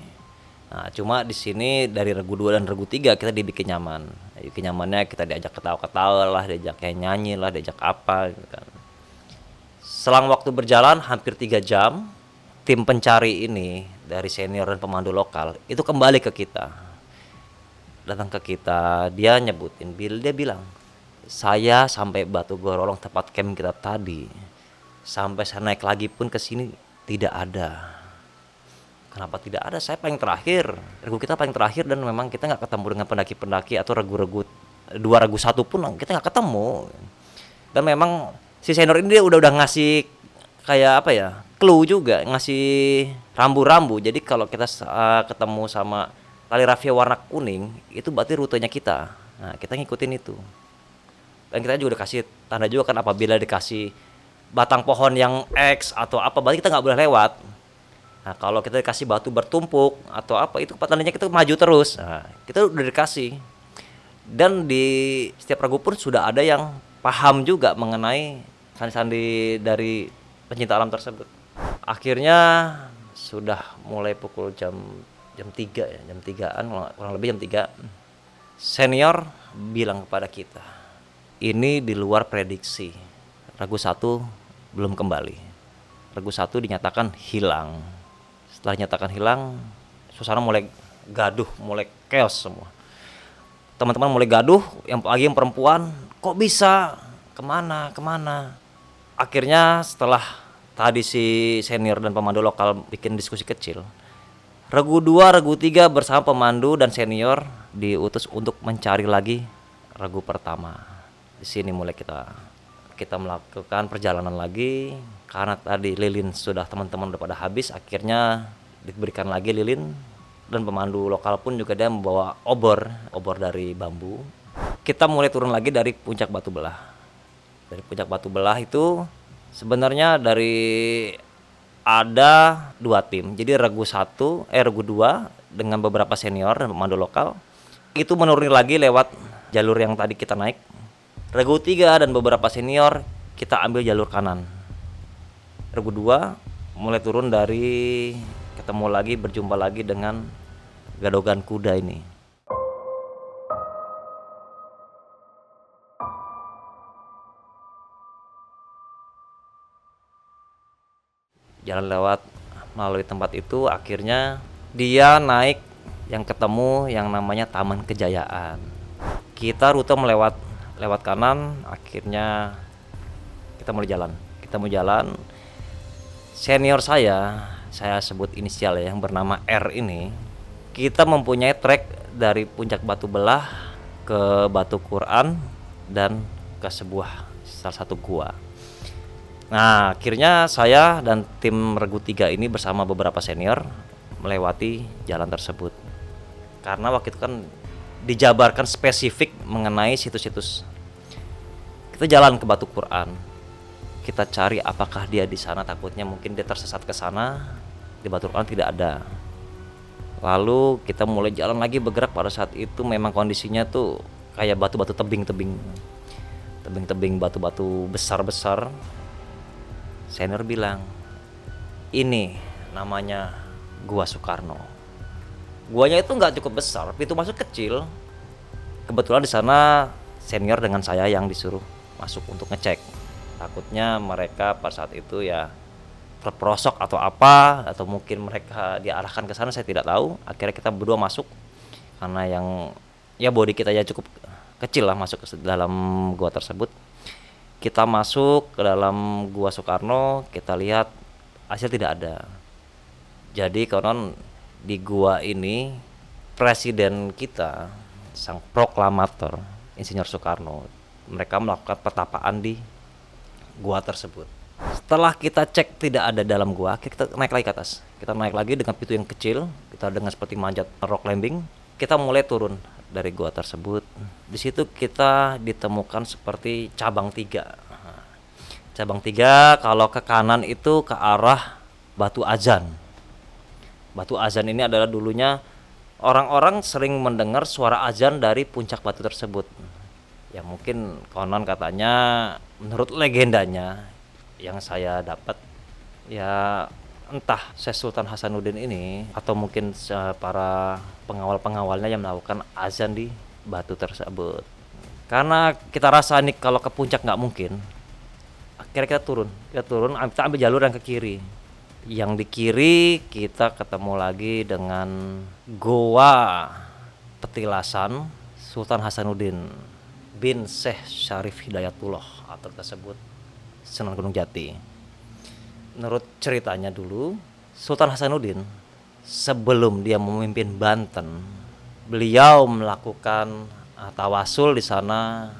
Nah cuma di sini dari regu 2 dan regu 3 kita dibikin nyaman. Dibikin nyamannya kita diajak ketawa-ketawa lah diajak nyanyi lah diajak apa gitu kan selang waktu berjalan hampir tiga jam tim pencari ini dari senior dan pemandu lokal itu kembali ke kita. Datang ke kita dia nyebutin bil dia bilang saya sampai batu gorolong tempat camp kita tadi sampai saya naik lagi pun ke sini tidak ada. Kenapa tidak ada? Saya paling terakhir. Regu kita paling terakhir dan memang kita nggak ketemu dengan pendaki-pendaki atau regu-regu dua regu satu pun kita nggak ketemu. Dan memang si senior ini dia udah udah ngasih kayak apa ya clue juga ngasih rambu-rambu jadi kalau kita uh, ketemu sama tali rafia warna kuning itu berarti rutenya kita nah kita ngikutin itu dan kita juga udah kasih tanda juga kan apabila dikasih batang pohon yang X atau apa berarti kita nggak boleh lewat Nah, kalau kita dikasih batu bertumpuk atau apa itu petaninya kita maju terus. Nah, kita udah dikasih. Dan di setiap ragu pun sudah ada yang paham juga mengenai sandi-sandi dari pencinta alam tersebut. Akhirnya sudah mulai pukul jam jam 3 ya, jam 3-an kurang lebih jam 3. Senior bilang kepada kita, ini di luar prediksi. Ragu satu belum kembali. Ragu satu dinyatakan hilang setelah nyatakan hilang suasana mulai gaduh mulai chaos semua teman-teman mulai gaduh yang pagi yang perempuan kok bisa ke mana ke mana akhirnya setelah tadi si senior dan pemandu lokal bikin diskusi kecil regu dua regu tiga bersama pemandu dan senior diutus untuk mencari lagi regu pertama. Di sini mulai kita kita melakukan perjalanan lagi. Karena tadi lilin sudah teman-teman udah pada habis akhirnya diberikan lagi lilin dan pemandu lokal pun juga dia membawa obor obor dari bambu. Kita mulai turun lagi dari puncak batu belah dari puncak batu belah itu sebenarnya dari ada dua tim. Jadi regu satu eh regu dua dengan beberapa senior dan pemandu lokal. Itu menuruni lagi lewat jalur yang tadi kita naik. Regu 3 dan beberapa senior kita ambil jalur kanan. Regu 2 mulai turun dari ketemu lagi berjumpa lagi dengan gadogan kuda ini jalan lewat melalui tempat itu akhirnya dia naik yang ketemu yang namanya Taman Kejayaan. Kita rute melewat lewat kanan akhirnya kita mulai jalan. Kita mau jalan senior saya saya sebut inisial ya yang bernama R ini kita mempunyai trek dari puncak batu belah ke batu Quran dan ke sebuah salah satu gua Nah, akhirnya saya dan tim Regu 3 ini bersama beberapa senior melewati jalan tersebut. Karena waktu itu kan dijabarkan spesifik mengenai situs-situs. Kita jalan ke Batu Quran. Kita cari apakah dia di sana takutnya mungkin dia tersesat ke sana. Di Batu Quran tidak ada. Lalu kita mulai jalan lagi bergerak pada saat itu memang kondisinya tuh kayak batu-batu tebing-tebing. Tebing-tebing batu-batu besar-besar senior bilang ini namanya gua Soekarno. Guanya itu nggak cukup besar pintu masuk kecil. Kebetulan di sana senior dengan saya yang disuruh masuk untuk ngecek. Takutnya mereka pada saat itu ya terperosok atau apa atau mungkin mereka diarahkan ke sana saya tidak tahu. Akhirnya kita berdua masuk karena yang ya body kita ya cukup kecil lah masuk ke dalam gua tersebut kita masuk ke dalam gua Soekarno kita lihat hasil tidak ada. Jadi konon di gua ini presiden kita sang proklamator Insinyur Soekarno mereka melakukan petapaan di gua tersebut. Setelah kita cek tidak ada dalam gua kita naik lagi ke atas. Kita naik lagi dengan pintu yang kecil kita dengan seperti manjat rock climbing kita mulai turun dari gua tersebut. Di situ kita ditemukan seperti cabang tiga. Cabang tiga kalau ke kanan itu ke arah Batu Azan. Batu Azan ini adalah dulunya orang-orang sering mendengar suara azan dari puncak batu tersebut. Ya mungkin konon katanya menurut legendanya yang saya dapat ya entah Syekh Sultan Hasanuddin ini atau mungkin para pengawal-pengawalnya yang melakukan azan di batu tersebut. Karena kita rasa nih kalau ke puncak nggak mungkin, akhirnya kita turun. Kita turun, kita ambil jalur yang ke kiri. Yang di kiri kita ketemu lagi dengan Goa Petilasan Sultan Hasanuddin bin Syekh Syarif Hidayatullah atau tersebut Sunan Gunung Jati menurut ceritanya dulu Sultan Hasanuddin sebelum dia memimpin Banten beliau melakukan uh, tawasul di sana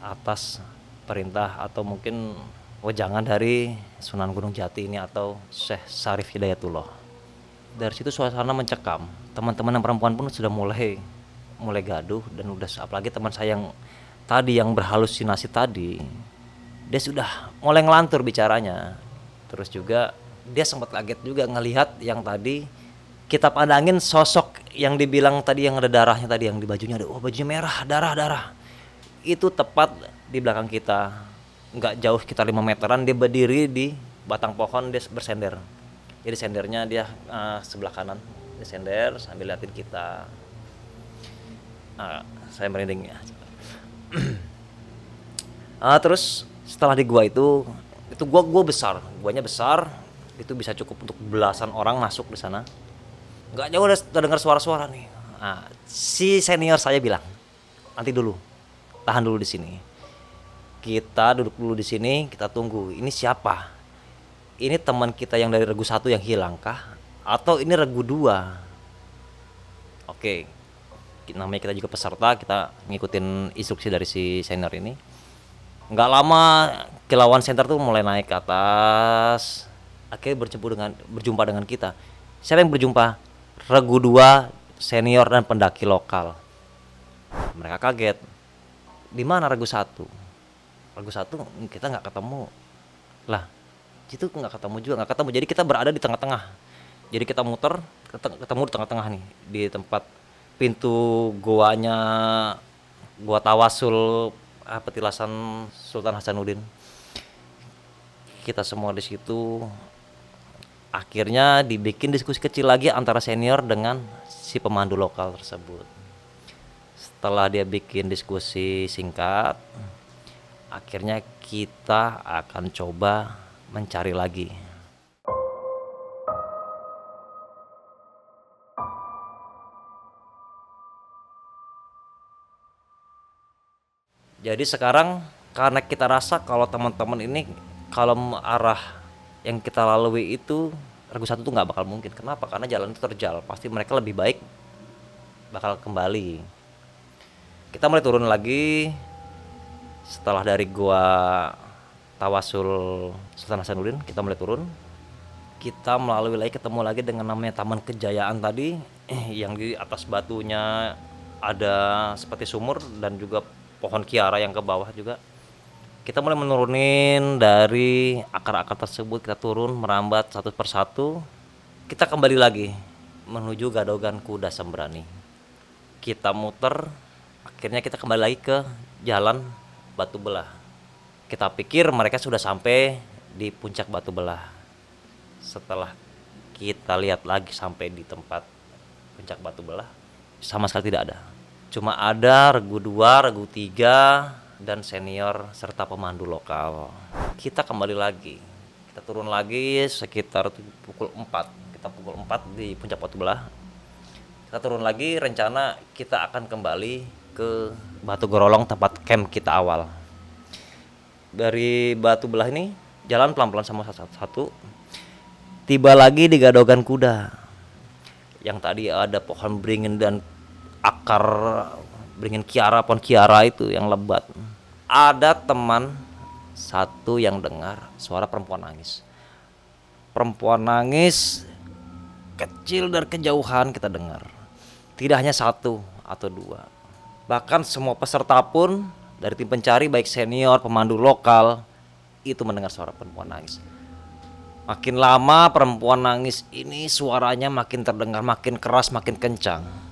atas perintah atau mungkin wejangan dari Sunan Gunung Jati ini atau Syekh Sarif Hidayatullah. Dari situ suasana mencekam. Teman-teman yang perempuan pun sudah mulai mulai gaduh dan udah apalagi teman saya yang tadi yang berhalusinasi tadi dia sudah mulai ngelantur bicaranya terus juga dia sempat kaget juga ngelihat yang tadi kita pandangin sosok yang dibilang tadi yang ada darahnya tadi yang di bajunya ada oh bajunya merah darah darah. Itu tepat di belakang kita. Nggak jauh sekitar 5 meteran dia berdiri di batang pohon dia bersender. Jadi sendernya dia uh, sebelah kanan dia sender sambil liatin kita. Uh, saya merinding ya. Uh, terus setelah di gua itu itu gua gua besar. Guanya besar. Itu bisa cukup untuk belasan orang masuk di sana. Nggak jauh udah, udah dengar suara-suara nih. Nah, si senior saya bilang nanti dulu. Tahan dulu di sini. Kita duduk dulu di sini kita tunggu. Ini siapa? Ini teman kita yang dari regu satu yang hilang kah? Atau ini regu dua? Oke. Namanya kita juga peserta. Kita ngikutin instruksi dari si senior ini nggak lama kilauan center tuh mulai naik ke atas. Akhirnya berjumpa dengan berjumpa dengan kita. Siapa yang berjumpa? Regu dua senior dan pendaki lokal. Mereka kaget. Di mana regu satu? Regu satu kita nggak ketemu. Lah itu nggak ketemu juga nggak ketemu. Jadi kita berada di tengah-tengah. Jadi kita muter ketemu di tengah-tengah nih di tempat pintu goanya gua tawasul petilasan Sultan Hasanuddin. Kita semua di situ akhirnya dibikin diskusi kecil lagi antara senior dengan si pemandu lokal tersebut. Setelah dia bikin diskusi singkat akhirnya kita akan coba mencari lagi Jadi sekarang karena kita rasa kalau teman-teman ini kalau arah yang kita lalui itu regu satu tuh nggak bakal mungkin. Kenapa? Karena jalan itu terjal. Pasti mereka lebih baik bakal kembali. Kita mulai turun lagi setelah dari gua Tawasul Sultan Hasanuddin kita mulai turun kita melalui lagi ketemu lagi dengan namanya Taman Kejayaan tadi yang di atas batunya ada seperti sumur dan juga pohon kiara yang ke bawah juga. Kita mulai menurunin dari akar-akar tersebut kita turun merambat satu persatu. Kita kembali lagi menuju gadogan kuda sembrani. Kita muter akhirnya kita kembali lagi ke jalan batu belah. Kita pikir mereka sudah sampai di puncak batu belah. Setelah kita lihat lagi sampai di tempat puncak batu belah sama sekali tidak ada cuma ada regu dua regu tiga dan senior serta pemandu lokal. Kita kembali lagi. Kita turun lagi sekitar pukul 4 kita pukul 4 di puncak batu belah. Kita turun lagi rencana kita akan kembali ke batu gorolong tempat camp kita awal. Dari batu belah ini jalan pelan-pelan sama satu-satu tiba lagi di gadogan kuda. Yang tadi ada pohon beringin dan akar beringin kiara pohon kiara itu yang lebat. Ada teman satu yang dengar suara perempuan nangis. Perempuan nangis kecil dari kejauhan kita dengar. Tidak hanya satu atau dua. Bahkan semua peserta pun dari tim pencari baik senior pemandu lokal itu mendengar suara perempuan nangis. Makin lama perempuan nangis ini suaranya makin terdengar makin keras makin kencang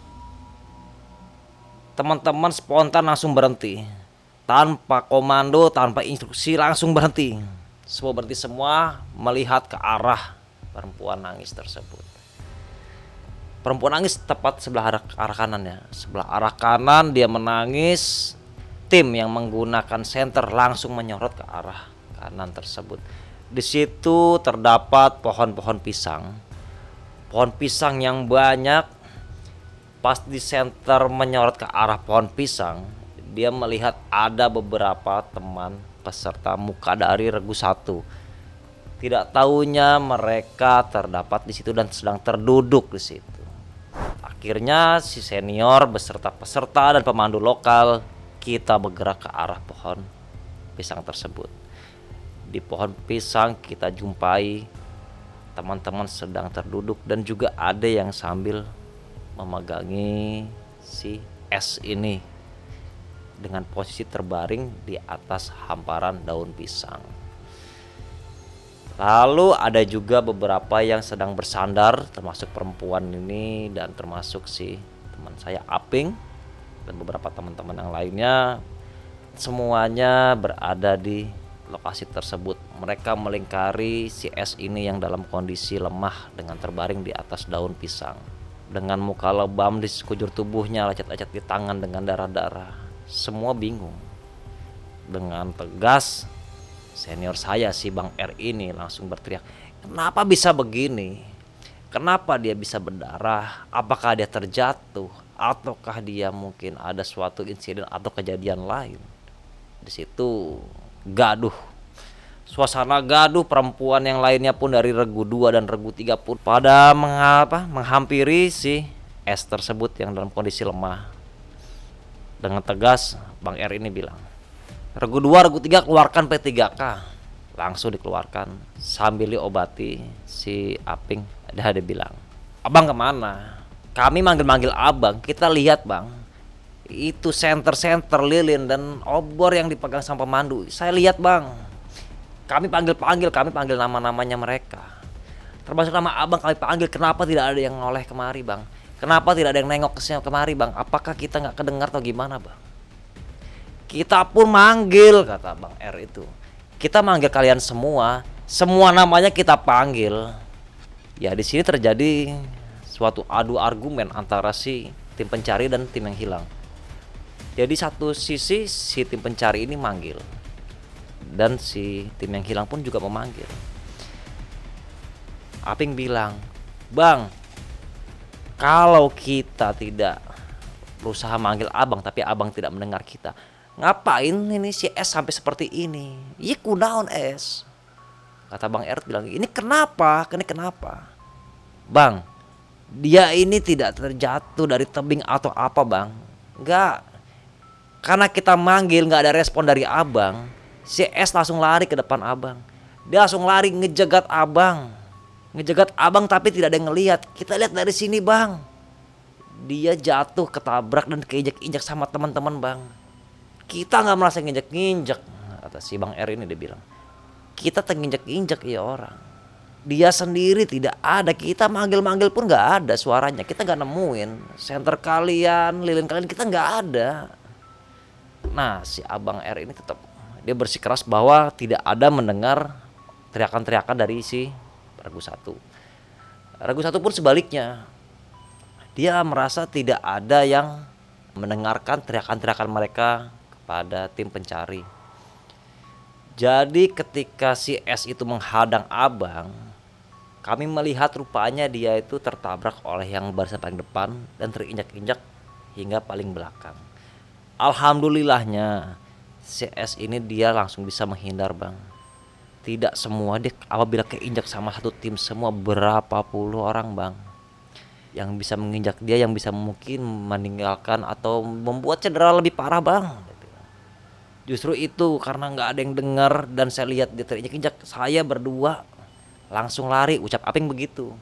teman-teman spontan langsung berhenti. Tanpa komando tanpa instruksi langsung berhenti. Semua berhenti semua melihat ke arah perempuan nangis tersebut. Perempuan nangis tepat sebelah arah, arah kanan ya. Sebelah arah kanan dia menangis. Tim yang menggunakan senter langsung menyorot ke arah kanan tersebut. Di situ terdapat pohon-pohon pisang. Pohon pisang yang banyak pas di center menyorot ke arah pohon pisang dia melihat ada beberapa teman peserta muka dari regu satu. Tidak tahunya mereka terdapat di situ dan sedang terduduk di situ. Akhirnya si senior beserta peserta dan pemandu lokal kita bergerak ke arah pohon pisang tersebut. Di pohon pisang kita jumpai teman-teman sedang terduduk dan juga ada yang sambil memegangi si es ini dengan posisi terbaring di atas hamparan daun pisang. Lalu ada juga beberapa yang sedang bersandar termasuk perempuan ini dan termasuk si teman saya Aping dan beberapa teman-teman yang lainnya semuanya berada di lokasi tersebut. Mereka melingkari si es ini yang dalam kondisi lemah dengan terbaring di atas daun pisang dengan muka lebam di sekujur tubuhnya, lecet-lecet di tangan dengan darah-darah. Semua bingung. Dengan tegas, senior saya si Bang R ini langsung berteriak, "Kenapa bisa begini? Kenapa dia bisa berdarah? Apakah dia terjatuh ataukah dia mungkin ada suatu insiden atau kejadian lain?" Di situ gaduh Suasana gaduh perempuan yang lainnya pun dari regu 2 dan regu 3 pun pada mengapa menghampiri si S tersebut yang dalam kondisi lemah. Dengan tegas Bang R ini bilang, "Regu 2, regu 3 keluarkan P3K." Langsung dikeluarkan sambil diobati si Aping. Ada dia bilang, "Abang ke mana?" Kami manggil-manggil abang, kita lihat bang, itu center-center lilin dan obor yang dipegang sama pemandu. Saya lihat bang, kami panggil-panggil, kami panggil nama-namanya mereka. Termasuk nama abang kami panggil, kenapa tidak ada yang noleh kemari bang? Kenapa tidak ada yang nengok ke sini kemari bang? Apakah kita nggak kedengar atau gimana bang? Kita pun manggil, kata bang R itu. Kita manggil kalian semua, semua namanya kita panggil. Ya di sini terjadi suatu adu argumen antara si tim pencari dan tim yang hilang. Jadi satu sisi si tim pencari ini manggil, dan si tim yang hilang pun juga memanggil. Aping bilang, Bang, kalau kita tidak berusaha manggil abang tapi abang tidak mendengar kita, ngapain ini si S sampai seperti ini? Iya kunaon S. Kata Bang Ert bilang, ini kenapa? Ini kenapa? Bang, dia ini tidak terjatuh dari tebing atau apa bang? Enggak. Karena kita manggil nggak ada respon dari abang Si S langsung lari ke depan abang. Dia langsung lari ngejegat abang. Ngejegat abang tapi tidak ada yang ngelihat. Kita lihat dari sini bang. Dia jatuh ketabrak dan keinjak-injak sama teman-teman bang. Kita nggak merasa nginjak-nginjak. Kata si bang R ini dia bilang. Kita tenginjak-injak ya orang. Dia sendiri tidak ada. Kita manggil-manggil pun nggak ada suaranya. Kita nggak nemuin. Center kalian, lilin kalian kita nggak ada. Nah si abang R ini tetap dia bersikeras bahwa tidak ada mendengar teriakan-teriakan dari si ragu satu. Ragu satu pun sebaliknya, dia merasa tidak ada yang mendengarkan teriakan-teriakan mereka kepada tim pencari. Jadi ketika si S itu menghadang abang, kami melihat rupanya dia itu tertabrak oleh yang barisan paling depan dan terinjak-injak hingga paling belakang. Alhamdulillahnya CS ini dia langsung bisa menghindar bang. Tidak semua dia apabila keinjak sama satu tim semua berapa puluh orang bang yang bisa menginjak dia yang bisa mungkin meninggalkan atau membuat cedera lebih parah bang. Justru itu karena nggak ada yang dengar dan saya lihat dia terinjak-injak saya berdua langsung lari ucap aping begitu.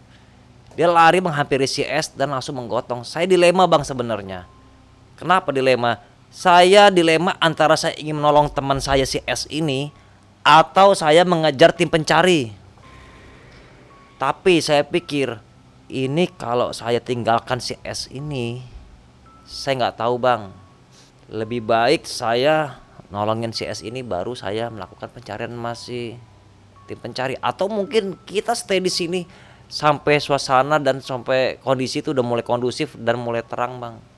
Dia lari menghampiri CS dan langsung menggotong. Saya dilema bang sebenarnya. Kenapa dilema saya dilema antara saya ingin menolong teman saya si S ini atau saya mengejar tim pencari. Tapi saya pikir ini kalau saya tinggalkan si S ini, saya nggak tahu bang. Lebih baik saya nolongin si S ini baru saya melakukan pencarian masih tim pencari atau mungkin kita stay di sini sampai suasana dan sampai kondisi itu udah mulai kondusif dan mulai terang bang.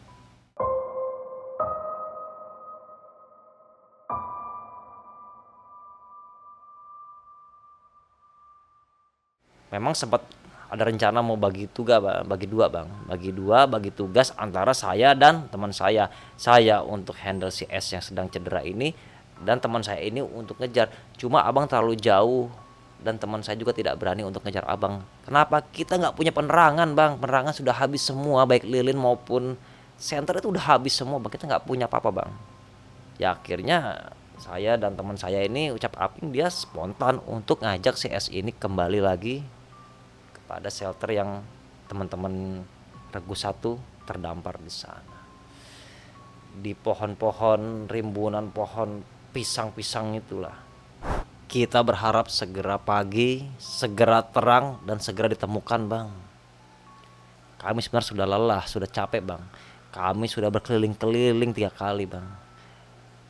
Memang sempat ada rencana mau bagi tugas bagi dua bang. Bagi dua bagi tugas antara saya dan teman saya. Saya untuk handle si S yang sedang cedera ini dan teman saya ini untuk ngejar. Cuma abang terlalu jauh dan teman saya juga tidak berani untuk ngejar abang. Kenapa? Kita nggak punya penerangan bang. Penerangan sudah habis semua baik lilin maupun center itu udah habis semua bang. Kita nggak punya apa-apa bang. Ya akhirnya saya dan teman saya ini ucap aping dia spontan untuk ngajak si S ini kembali lagi pada shelter yang teman-teman regu satu terdampar di sana. Di pohon-pohon rimbunan pohon pisang-pisang itulah. Kita berharap segera pagi segera terang dan segera ditemukan bang. Kami sebenarnya sudah lelah sudah capek bang. Kami sudah berkeliling-keliling tiga kali bang.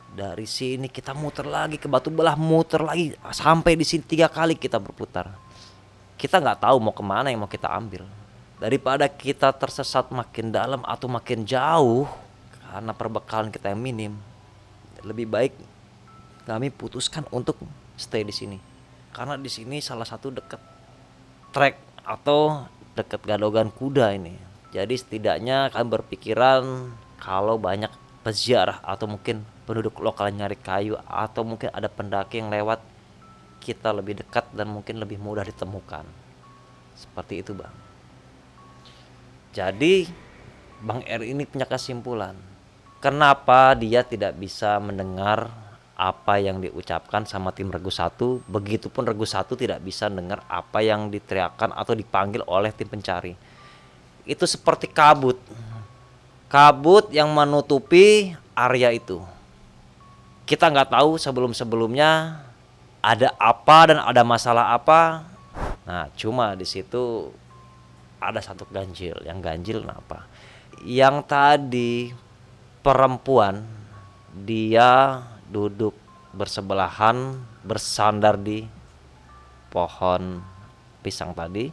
Dari sini kita muter lagi ke batu belah muter lagi. Sampai di sini tiga kali kita berputar kita nggak tahu mau ke mana yang mau kita ambil. Daripada kita tersesat makin dalam atau makin jauh karena perbekalan kita yang minim lebih baik kami putuskan untuk stay di sini. Karena di sini salah satu dekat trek atau dekat gadogan kuda ini. Jadi setidaknya kami berpikiran kalau banyak peziarah atau mungkin penduduk lokal nyari kayu atau mungkin ada pendaki yang lewat kita lebih dekat dan mungkin lebih mudah ditemukan. Seperti itu, Bang. Jadi, Bang R ini punya kesimpulan. Kenapa dia tidak bisa mendengar apa yang diucapkan sama tim Regu satu, begitupun Regu satu tidak bisa dengar apa yang diteriakan atau dipanggil oleh tim pencari. Itu seperti kabut. Kabut yang menutupi area itu. Kita nggak tahu sebelum-sebelumnya ada apa dan ada masalah apa. Nah, cuma di situ ada satu ganjil. Yang ganjil apa? Yang tadi perempuan dia duduk bersebelahan bersandar di pohon pisang tadi.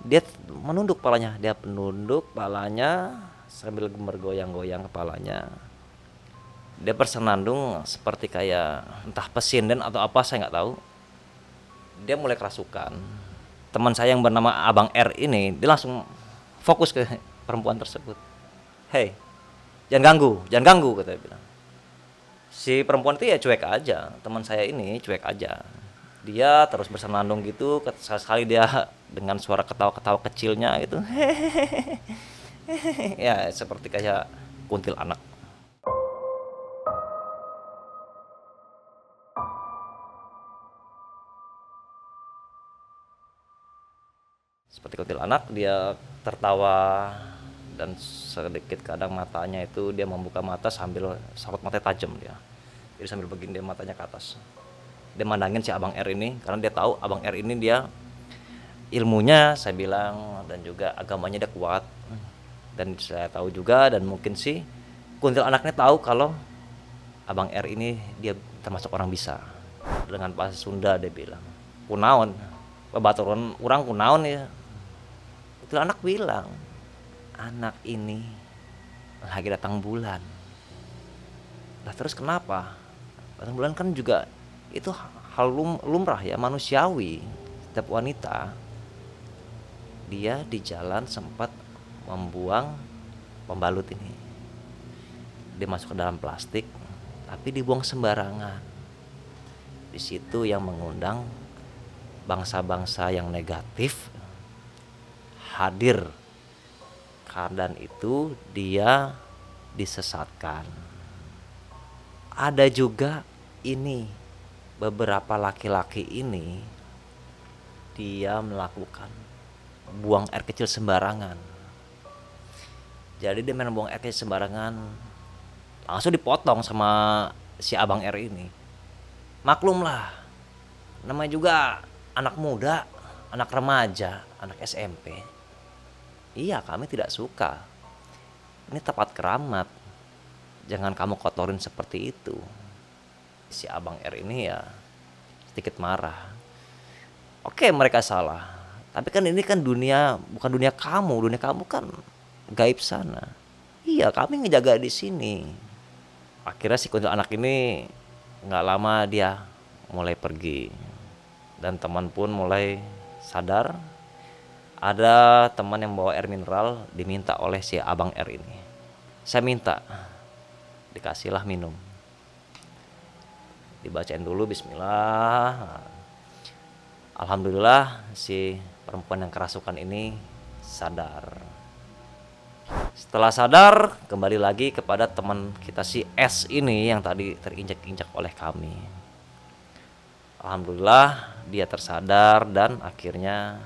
Dia menunduk palanya, dia penunduk palanya sambil bergoyang-goyang kepalanya dia bersenandung seperti kayak entah pesinden atau apa saya nggak tahu. Dia mulai kerasukan. Teman saya yang bernama abang R ini dia langsung fokus ke perempuan tersebut. Hei jangan ganggu jangan ganggu kata dia bilang. Si perempuan itu ya cuek aja. Teman saya ini cuek aja. Dia terus bersenandung gitu sekali sekali dia dengan suara ketawa-ketawa kecilnya gitu. Ya seperti kayak kuntil anak seperti kuntilanak dia tertawa dan sedikit kadang matanya itu dia membuka mata sambil sorot mata tajam dia. Jadi sambil begini dia matanya ke atas. Dia mandangin si abang R ini karena dia tahu abang R ini dia ilmunya saya bilang dan juga agamanya dia kuat. Dan saya tahu juga dan mungkin sih kuntil anaknya tahu kalau abang R ini dia termasuk orang bisa. Dengan bahasa Sunda dia bilang kunaon. Babaturan orang kunaon ya itu anak bilang anak ini lagi datang bulan. Lah terus kenapa? Datang bulan kan juga itu hal lum, lumrah ya manusiawi. Setiap wanita dia di jalan sempat membuang pembalut ini. Dia masuk ke dalam plastik tapi dibuang sembarangan. Di situ yang mengundang bangsa-bangsa yang negatif hadir. Keadaan itu dia disesatkan. Ada juga ini beberapa laki-laki ini dia melakukan buang air kecil sembarangan. Jadi dia main buang air kecil sembarangan langsung dipotong sama si abang R ini. Maklum lah namanya juga anak muda anak remaja anak SMP Iya, kami tidak suka. Ini tempat keramat. Jangan kamu kotorin seperti itu. Si Abang R ini ya sedikit marah. Oke, mereka salah. Tapi kan ini kan dunia bukan dunia kamu, dunia kamu kan gaib sana. Iya, kami ngejaga di sini. Akhirnya si kuntil anak ini nggak lama dia mulai pergi dan teman pun mulai sadar ada teman yang bawa air mineral diminta oleh si abang R ini. Saya minta dikasihlah minum. Dibacain dulu Bismillah. Alhamdulillah si perempuan yang kerasukan ini sadar. Setelah sadar kembali lagi kepada teman kita si S ini yang tadi terinjak-injak oleh kami. Alhamdulillah dia tersadar dan akhirnya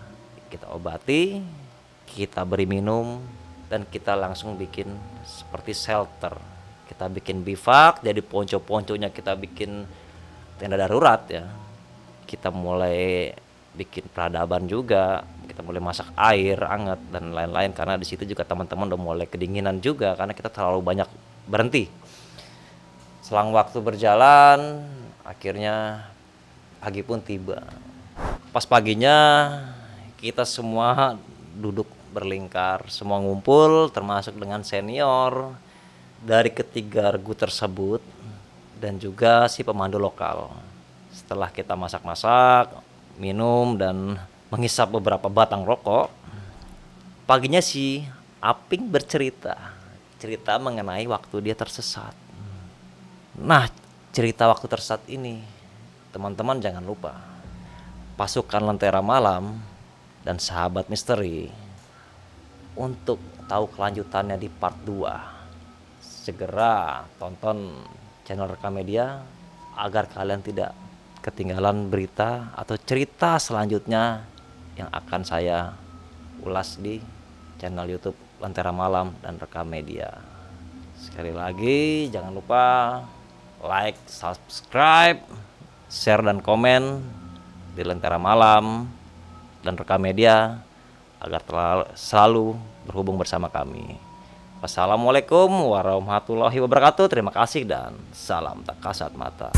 kita obati, kita beri minum, dan kita langsung bikin seperti shelter. Kita bikin bivak, jadi ponco-ponconya kita bikin tenda darurat ya. Kita mulai bikin peradaban juga, kita mulai masak air hangat dan lain-lain karena di situ juga teman-teman udah mulai kedinginan juga karena kita terlalu banyak berhenti. Selang waktu berjalan, akhirnya pagi pun tiba. Pas paginya kita semua duduk berlingkar, semua ngumpul termasuk dengan senior dari ketiga regu tersebut dan juga si pemandu lokal. Setelah kita masak-masak, minum dan menghisap beberapa batang rokok, paginya si Aping bercerita, cerita mengenai waktu dia tersesat. Nah, cerita waktu tersesat ini, teman-teman jangan lupa, pasukan Lentera Malam dan sahabat misteri untuk tahu kelanjutannya di part 2 segera tonton channel rekam media agar kalian tidak ketinggalan berita atau cerita selanjutnya yang akan saya ulas di channel YouTube Lentera Malam dan Rekam Media. Sekali lagi jangan lupa like, subscribe, share dan komen di Lentera Malam dan rekam media agar selalu berhubung bersama kami. Wassalamualaikum warahmatullahi wabarakatuh. Terima kasih dan salam tak kasat mata.